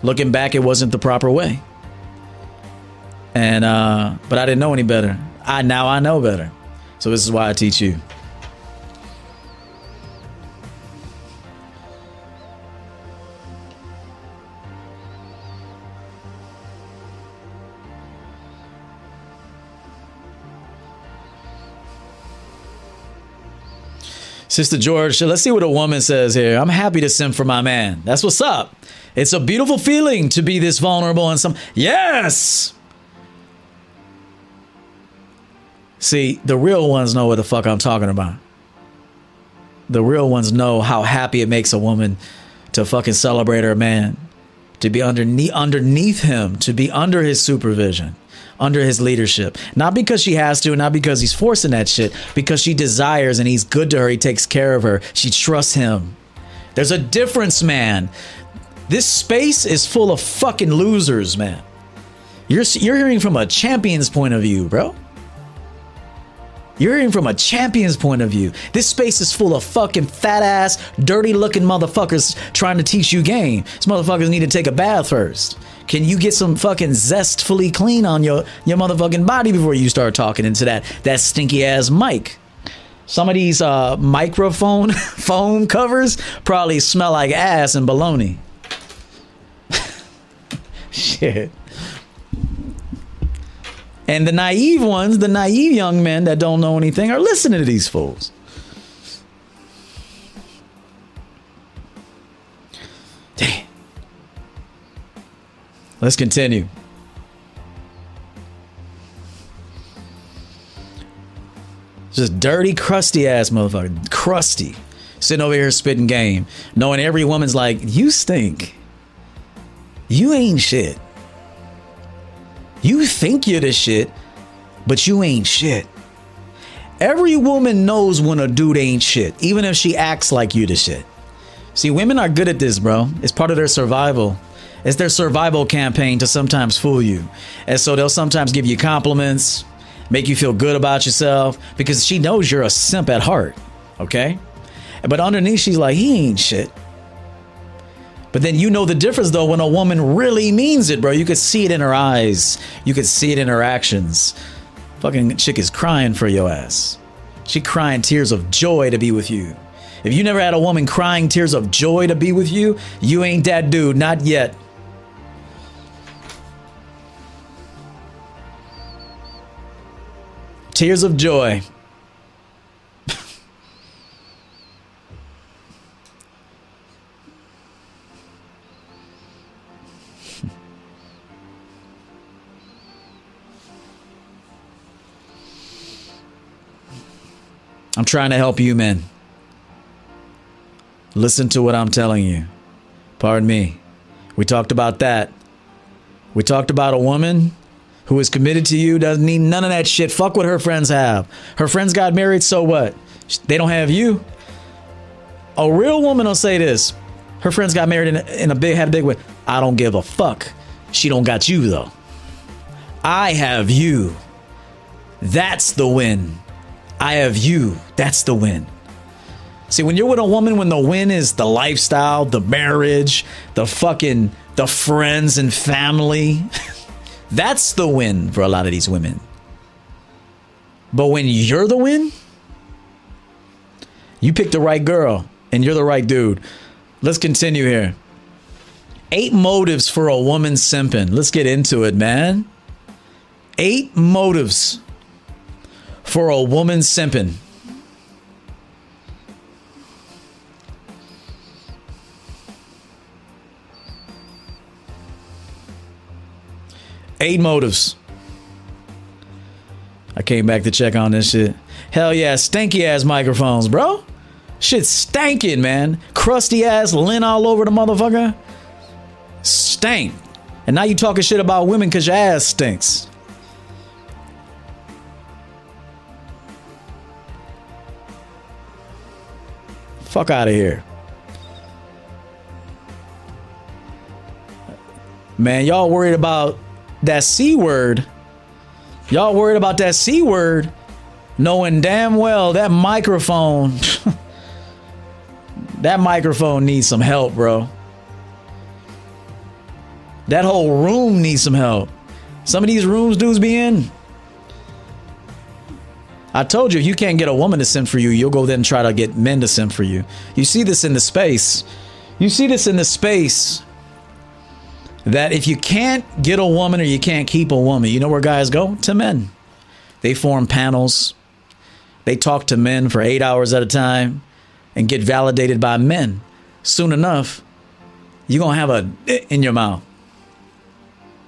looking back, it wasn't the proper way and uh, but I didn't know any better. I now I know better, so this is why I teach you. Sister George, let's see what a woman says here. I'm happy to send for my man. That's what's up. It's a beautiful feeling to be this vulnerable and some. Yes! See, the real ones know what the fuck I'm talking about. The real ones know how happy it makes a woman to fucking celebrate her man, to be underneath underneath him, to be under his supervision, under his leadership. Not because she has to, not because he's forcing that shit, because she desires and he's good to her, he takes care of her, she trusts him. There's a difference, man. This space is full of fucking losers, man. You're you're hearing from a champion's point of view, bro. You're hearing from a champion's point of view. This space is full of fucking fat ass, dirty looking motherfuckers trying to teach you game. These motherfuckers need to take a bath first. Can you get some fucking zestfully clean on your, your motherfucking body before you start talking into that, that stinky ass mic? Some of these uh, microphone foam covers probably smell like ass and baloney. Shit. And the naive ones, the naive young men that don't know anything, are listening to these fools. Damn. Let's continue. Just dirty, crusty ass motherfucker. Crusty. Sitting over here spitting game. Knowing every woman's like, you stink. You ain't shit. You think you're the shit, but you ain't shit. Every woman knows when a dude ain't shit, even if she acts like you the shit. See, women are good at this, bro. It's part of their survival. It's their survival campaign to sometimes fool you. And so they'll sometimes give you compliments, make you feel good about yourself because she knows you're a simp at heart. Okay? But underneath, she's like, he ain't shit. But then you know the difference though when a woman really means it, bro. You could see it in her eyes, you could see it in her actions. Fucking chick is crying for your ass. She crying tears of joy to be with you. If you never had a woman crying tears of joy to be with you, you ain't that dude, not yet. Tears of joy. I'm trying to help you, men. Listen to what I'm telling you. Pardon me. We talked about that. We talked about a woman who is committed to you, doesn't need none of that shit. Fuck what her friends have. Her friends got married, so what? They don't have you. A real woman will say this. Her friends got married in a, in a big, had a big way. I don't give a fuck. She don't got you though. I have you. That's the win. I have you. That's the win. See, when you're with a woman, when the win is the lifestyle, the marriage, the fucking, the friends and family, that's the win for a lot of these women. But when you're the win, you pick the right girl and you're the right dude. Let's continue here. Eight motives for a woman simping. Let's get into it, man. Eight motives for a woman simping. Eight motives. I came back to check on this shit. Hell yeah, stanky ass microphones, bro. Shit stankin', man. Crusty ass lint all over the motherfucker. Stank. And now you talking shit about women because your ass stinks. Fuck out of here. Man, y'all worried about that C word. Y'all worried about that C word, knowing damn well that microphone, that microphone needs some help, bro. That whole room needs some help. Some of these rooms dudes be in. I told you, if you can't get a woman to send for you, you'll go then try to get men to send for you. You see this in the space. You see this in the space that if you can't get a woman or you can't keep a woman, you know where guys go? To men. They form panels. They talk to men for eight hours at a time and get validated by men. Soon enough, you're going to have a in your mouth.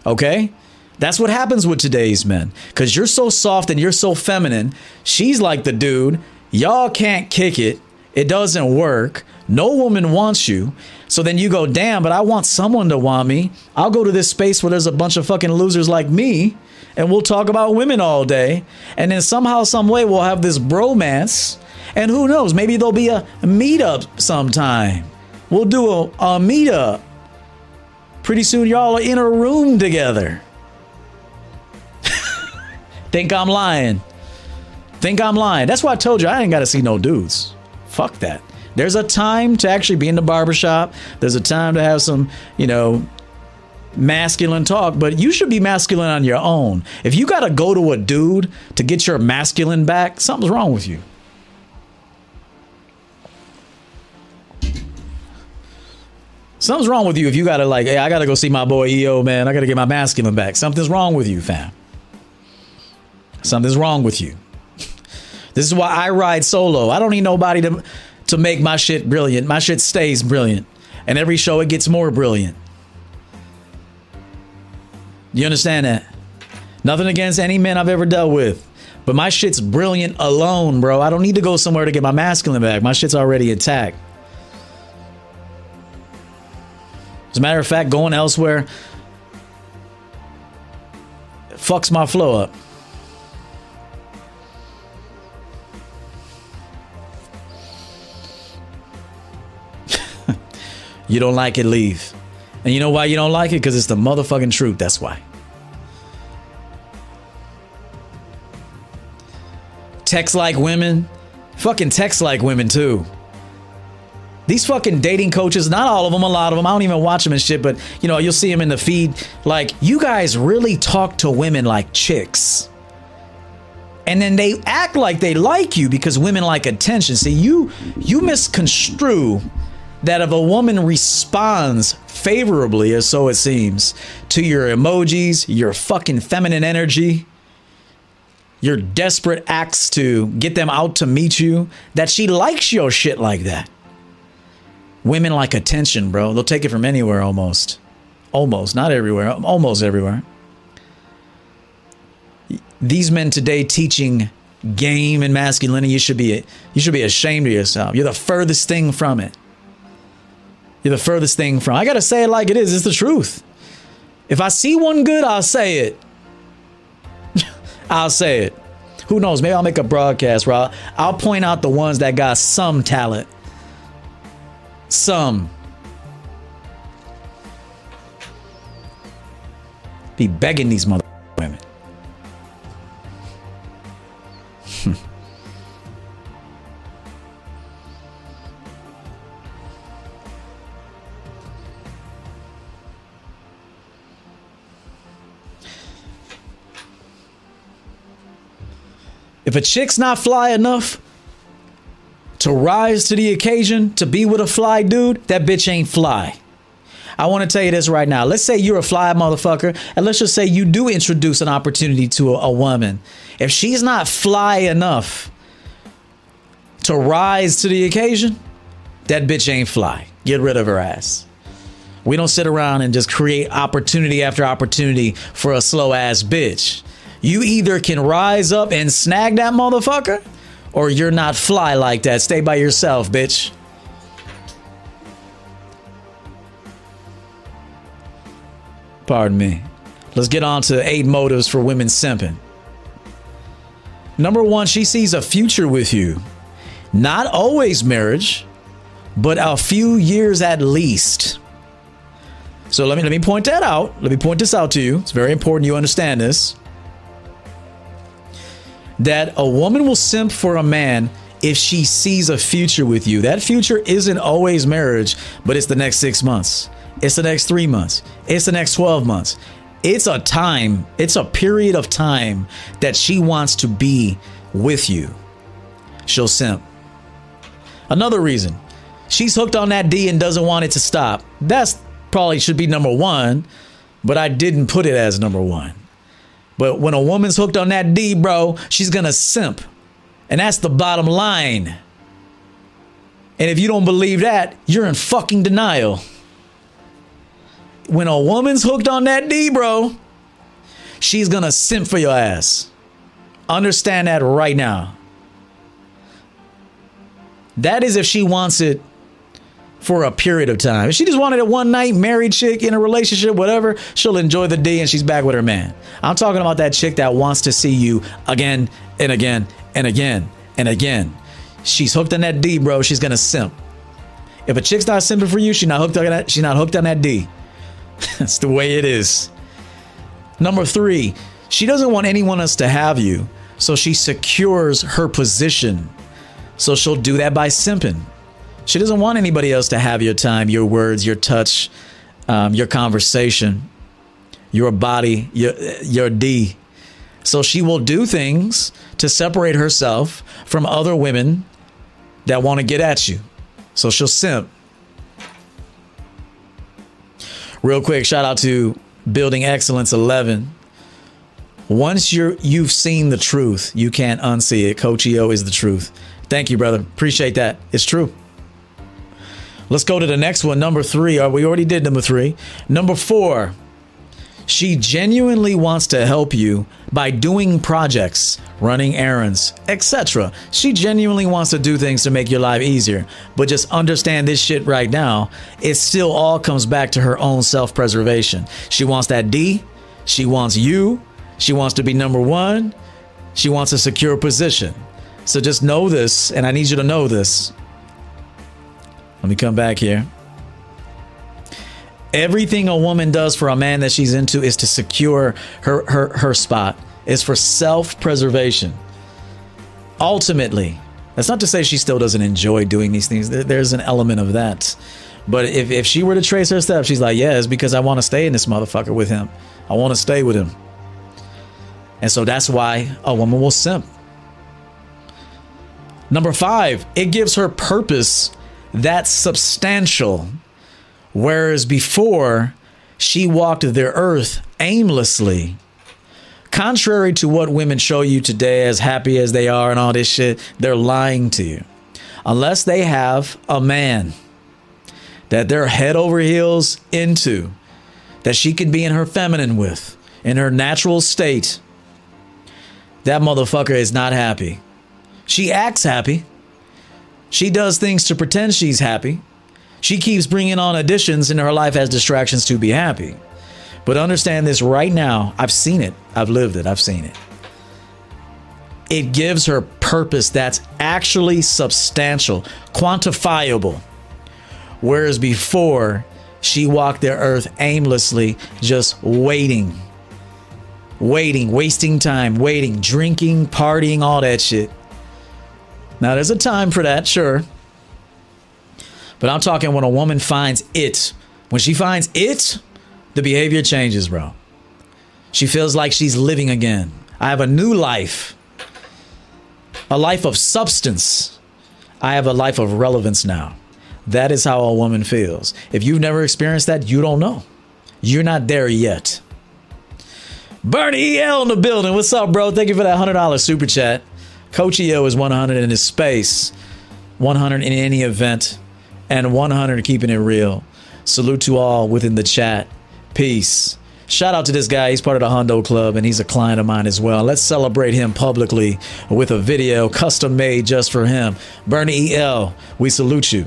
Okay? That's what happens with today's men. Because you're so soft and you're so feminine. She's like the dude. Y'all can't kick it. It doesn't work. No woman wants you. So then you go, damn, but I want someone to want me. I'll go to this space where there's a bunch of fucking losers like me and we'll talk about women all day. And then somehow, some way, we'll have this bromance. And who knows, maybe there'll be a meetup sometime. We'll do a, a meetup. Pretty soon, y'all are in a room together. Think I'm lying. Think I'm lying. That's why I told you I ain't got to see no dudes. Fuck that. There's a time to actually be in the barbershop. There's a time to have some, you know, masculine talk, but you should be masculine on your own. If you got to go to a dude to get your masculine back, something's wrong with you. Something's wrong with you if you got to like, hey, I got to go see my boy EO, man. I got to get my masculine back. Something's wrong with you, fam. Something's wrong with you. This is why I ride solo. I don't need nobody to to make my shit brilliant. My shit stays brilliant. And every show it gets more brilliant. You understand that? Nothing against any men I've ever dealt with. But my shit's brilliant alone, bro. I don't need to go somewhere to get my masculine back. My shit's already intact. As a matter of fact, going elsewhere fucks my flow up. You don't like it, leave. And you know why you don't like it? Because it's the motherfucking truth. That's why. Text like women. Fucking text like women too. These fucking dating coaches, not all of them, a lot of them, I don't even watch them and shit, but you know, you'll see them in the feed. Like, you guys really talk to women like chicks. And then they act like they like you because women like attention. See, you you misconstrue that if a woman responds favorably, as so it seems, to your emojis, your fucking feminine energy, your desperate acts to get them out to meet you, that she likes your shit like that. Women like attention, bro. They'll take it from anywhere almost. Almost, not everywhere, almost everywhere. These men today teaching game and masculinity, you should be you should be ashamed of yourself. You're the furthest thing from it. You're the furthest thing from. I got to say it like it is. It's the truth. If I see one good, I'll say it. I'll say it. Who knows? Maybe I'll make a broadcast where I'll, I'll point out the ones that got some talent some. Be begging these mother women. If a chick's not fly enough, to rise to the occasion to be with a fly dude, that bitch ain't fly. I want to tell you this right now. Let's say you're a fly motherfucker, and let's just say you do introduce an opportunity to a, a woman. If she's not fly enough to rise to the occasion, that bitch ain't fly. Get rid of her ass. We don't sit around and just create opportunity after opportunity for a slow ass bitch. You either can rise up and snag that motherfucker, or you're not fly like that. Stay by yourself, bitch. Pardon me. Let's get on to eight motives for women simping. Number one, she sees a future with you. Not always marriage, but a few years at least. So let me let me point that out. Let me point this out to you. It's very important you understand this that a woman will simp for a man if she sees a future with you. That future isn't always marriage, but it's the next six months, it's the next three months, it's the next 12 months. It's a time, it's a period of time that she wants to be with you. She'll simp. Another reason, she's hooked on that D and doesn't want it to stop. That's probably should be number one, but I didn't put it as number one. But when a woman's hooked on that D, bro, she's gonna simp. And that's the bottom line. And if you don't believe that, you're in fucking denial. When a woman's hooked on that D, bro, she's gonna simp for your ass. Understand that right now. That is if she wants it for a period of time. If she just wanted it one night, married chick in a relationship, whatever, she'll enjoy the day and she's back with her man. I'm talking about that chick that wants to see you again and again and again and again. She's hooked on that D, bro. She's gonna simp. If a chick's not simping for you, she's not hooked on that. She's not hooked on that D. That's the way it is. Number three, she doesn't want anyone else to have you, so she secures her position. So she'll do that by simping. She doesn't want anybody else to have your time, your words, your touch, um, your conversation, your body, your your D. So she will do things to separate herself from other women that want to get at you. So she'll simp. Real quick, shout out to Building Excellence 11. Once you're you've seen the truth, you can't unsee it. Coach EO is the truth. Thank you, brother. Appreciate that. It's true. Let's go to the next one. Number three. Uh, we already did number three. Number four. She genuinely wants to help you by doing projects, running errands, etc. She genuinely wants to do things to make your life easier. But just understand this shit right now, it still all comes back to her own self preservation. She wants that D, she wants you, she wants to be number one, she wants a secure position. So just know this, and I need you to know this. Let me come back here. Everything a woman does for a man that she's into is to secure her her her spot. Is for self-preservation. Ultimately, that's not to say she still doesn't enjoy doing these things. There's an element of that. But if, if she were to trace her steps, she's like, yeah, it's because I want to stay in this motherfucker with him. I want to stay with him. And so that's why a woman will simp. Number five, it gives her purpose that's substantial. Whereas before, she walked the earth aimlessly. Contrary to what women show you today, as happy as they are and all this shit, they're lying to you. Unless they have a man that they're head over heels into, that she can be in her feminine with, in her natural state, that motherfucker is not happy. She acts happy. She does things to pretend she's happy. She keeps bringing on additions into her life as distractions to be happy. But understand this right now. I've seen it. I've lived it. I've seen it. It gives her purpose that's actually substantial, quantifiable. Whereas before, she walked the earth aimlessly, just waiting, waiting, wasting time, waiting, drinking, partying, all that shit. Now, there's a time for that, sure. But I'm talking when a woman finds it. When she finds it, the behavior changes, bro. She feels like she's living again. I have a new life, a life of substance. I have a life of relevance now. That is how a woman feels. If you've never experienced that, you don't know. You're not there yet. Bernie EL in the building. What's up, bro? Thank you for that $100 super chat. Coach EO is 100 in his space, 100 in any event, and 100 keeping it real. Salute to all within the chat. Peace. Shout out to this guy. He's part of the Hundo Club and he's a client of mine as well. Let's celebrate him publicly with a video custom made just for him. Bernie EL, we salute you.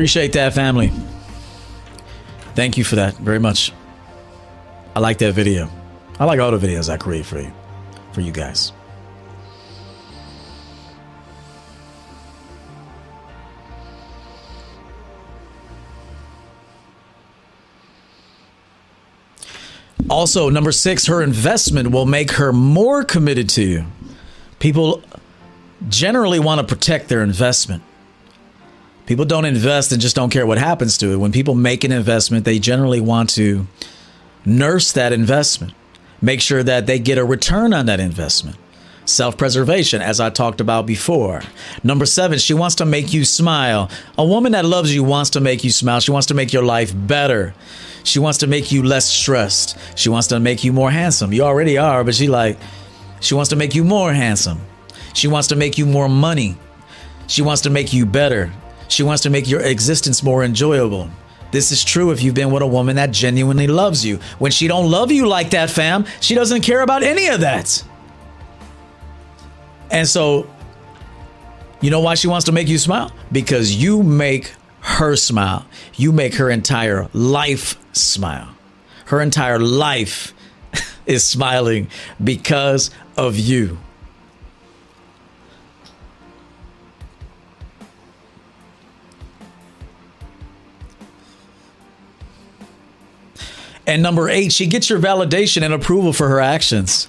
Appreciate that, family. Thank you for that very much. I like that video. I like all the videos I create for you, for you guys. Also, number six, her investment will make her more committed to you. People generally want to protect their investment. People don't invest and just don't care what happens to it. When people make an investment, they generally want to nurse that investment, make sure that they get a return on that investment. Self preservation, as I talked about before. Number seven, she wants to make you smile. A woman that loves you wants to make you smile. She wants to make your life better. She wants to make you less stressed. She wants to make you more handsome. You already are, but she like, she wants to make you more handsome. She wants to make you more money. She wants to make you better. She wants to make your existence more enjoyable. This is true if you've been with a woman that genuinely loves you. When she don't love you like that, fam, she doesn't care about any of that. And so, you know why she wants to make you smile? Because you make her smile. You make her entire life smile. Her entire life is smiling because of you. And number eight, she gets your validation and approval for her actions.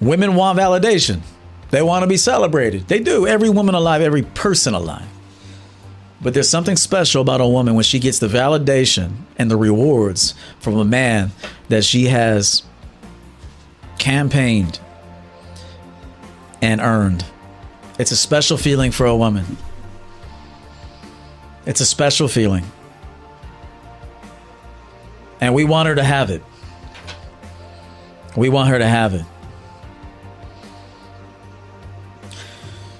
Women want validation. They want to be celebrated. They do. Every woman alive, every person alive. But there's something special about a woman when she gets the validation and the rewards from a man that she has campaigned and earned. It's a special feeling for a woman. It's a special feeling. And we want her to have it. We want her to have it.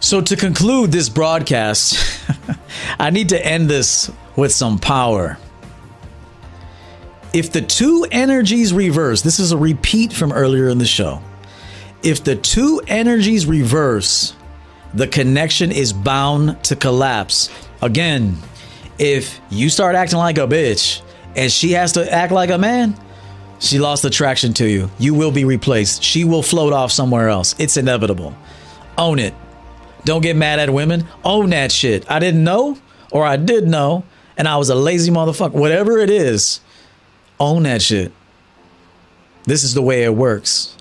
So, to conclude this broadcast, I need to end this with some power. If the two energies reverse, this is a repeat from earlier in the show. If the two energies reverse, the connection is bound to collapse. Again, if you start acting like a bitch and she has to act like a man, she lost attraction to you. You will be replaced. She will float off somewhere else. It's inevitable. Own it. Don't get mad at women. Own that shit. I didn't know, or I did know, and I was a lazy motherfucker. Whatever it is, own that shit. This is the way it works.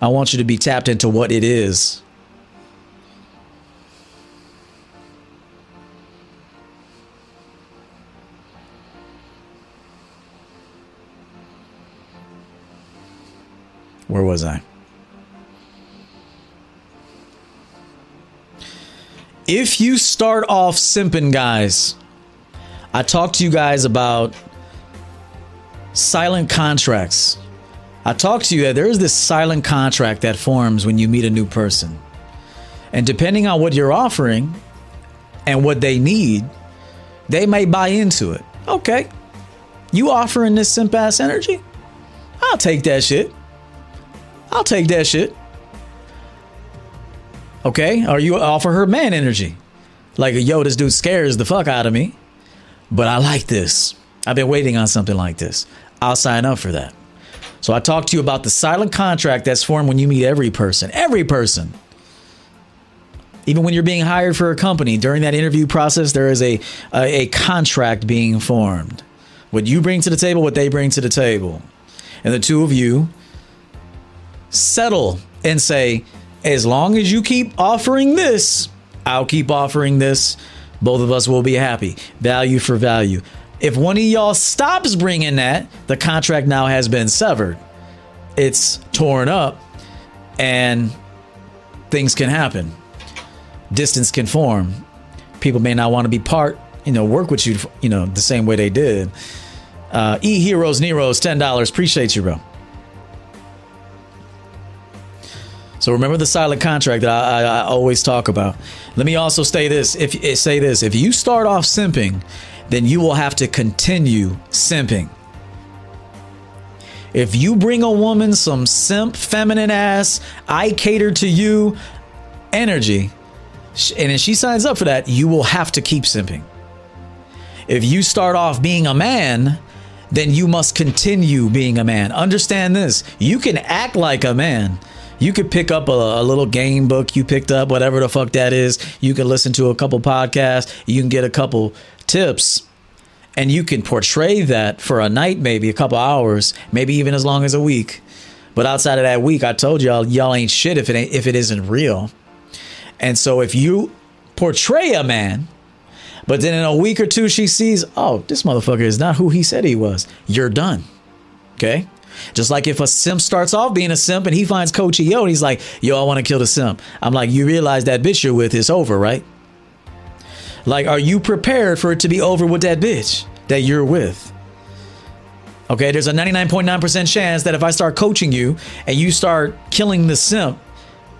I want you to be tapped into what it is. Where was I? If you start off simping, guys, I talked to you guys about silent contracts. I talked to you that there is this silent contract that forms when you meet a new person. And depending on what you're offering and what they need, they may buy into it. Okay. You offering this simp ass energy? I'll take that shit. I'll take that shit. Okay? Or you offer her man energy. Like, yo, this dude scares the fuck out of me, but I like this. I've been waiting on something like this. I'll sign up for that. So I talked to you about the silent contract that's formed when you meet every person. Every person. Even when you're being hired for a company, during that interview process, there is a, a, a contract being formed. What you bring to the table, what they bring to the table. And the two of you settle and say, as long as you keep offering this, I'll keep offering this. Both of us will be happy. Value for value. If one of y'all stops bringing that, the contract now has been severed. It's torn up and things can happen. Distance can form. People may not want to be part, you know, work with you, you know, the same way they did. Uh, e Heroes Neros, $10. Appreciate you, bro. So remember the silent contract that I, I, I, always talk about. Let me also say this: if eh, say this, if you start off simping, then you will have to continue simping. If you bring a woman some simp, feminine ass, I cater to you energy, and if she signs up for that, you will have to keep simping. If you start off being a man, then you must continue being a man. Understand this you can act like a man you could pick up a, a, little game book you picked up, whatever the fuck that is. You can listen to a couple podcasts. You can get a couple tips, and you can portray that for a night, maybe a couple hours, maybe even as long as a week. But outside of that week, I told y'all, y'all ain't shit if it ain't if it isn't real. And so if you portray a man, but then in a week or two she sees, oh, this motherfucker is not who he said he was, you're done. Okay? Just like if a simp starts off being a simp and he finds Coach EO and he's like, yo, I want to kill the simp. I'm like, you realize that bitch you're with is over, right? Like, are you prepared for it to be over with that bitch that you're with? Okay, there's a 99.9% chance that if I start coaching you and you start killing the simp,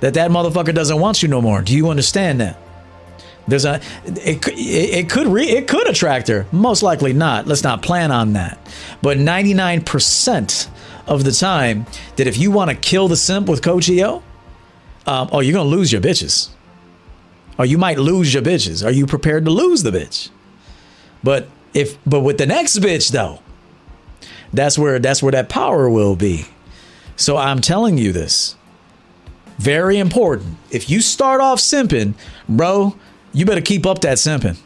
that that motherfucker doesn't want you no more. Do you understand that? There's a it, it, it could re, it could attract her. Most likely not. Let's not plan on that. But 99% of the time that if you want to kill the simp with Coach EO, um, oh, you're gonna lose your bitches, or you might lose your bitches. Are you prepared to lose the bitch? But if but with the next bitch though, that's where that's where that power will be. So I'm telling you this. Very important. If you start off simping, bro, you better keep up that simping.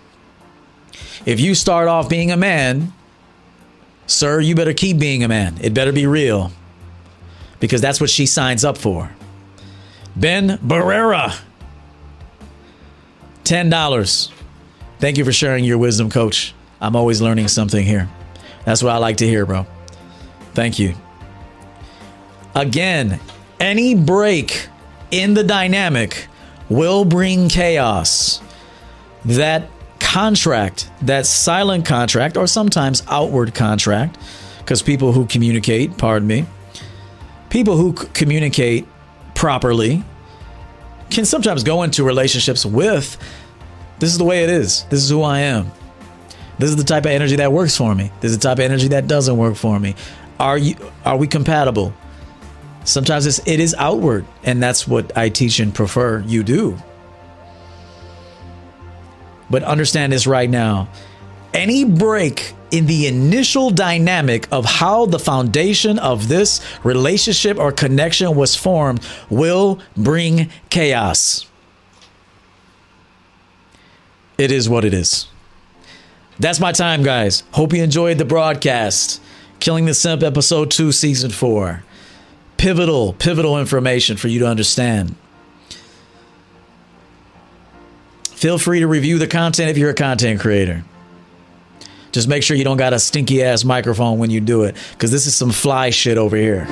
If you start off being a man Sir, you better keep being a man. It better be real. Because that's what she signs up for. Ben Barrera, $10. Thank you for sharing your wisdom, coach. I'm always learning something here. That's what I like to hear, bro. Thank you. Again, any break in the dynamic will bring chaos. That contract, that silent contract, or sometimes outward contract, because people who communicate, pardon me, people who c- communicate properly can sometimes go into relationships with this is the way it is. This is who I am. This is the type of energy that works for me. This is the type of energy that doesn't work for me. Are you are we compatible? Sometimes it's, it is outward, and that's what I teach and prefer you do. But understand this right now. Any break in the initial dynamic of how the foundation of this relationship or connection was formed will bring chaos. It is what it is. That's my time, guys. Hope you enjoyed the broadcast. Killing the Simp, episode two, season four. Pivotal, pivotal information for you to understand. Feel free to review the content if you're a content creator. Just make sure you don't got a stinky ass microphone when you do it, because this is some fly shit over here.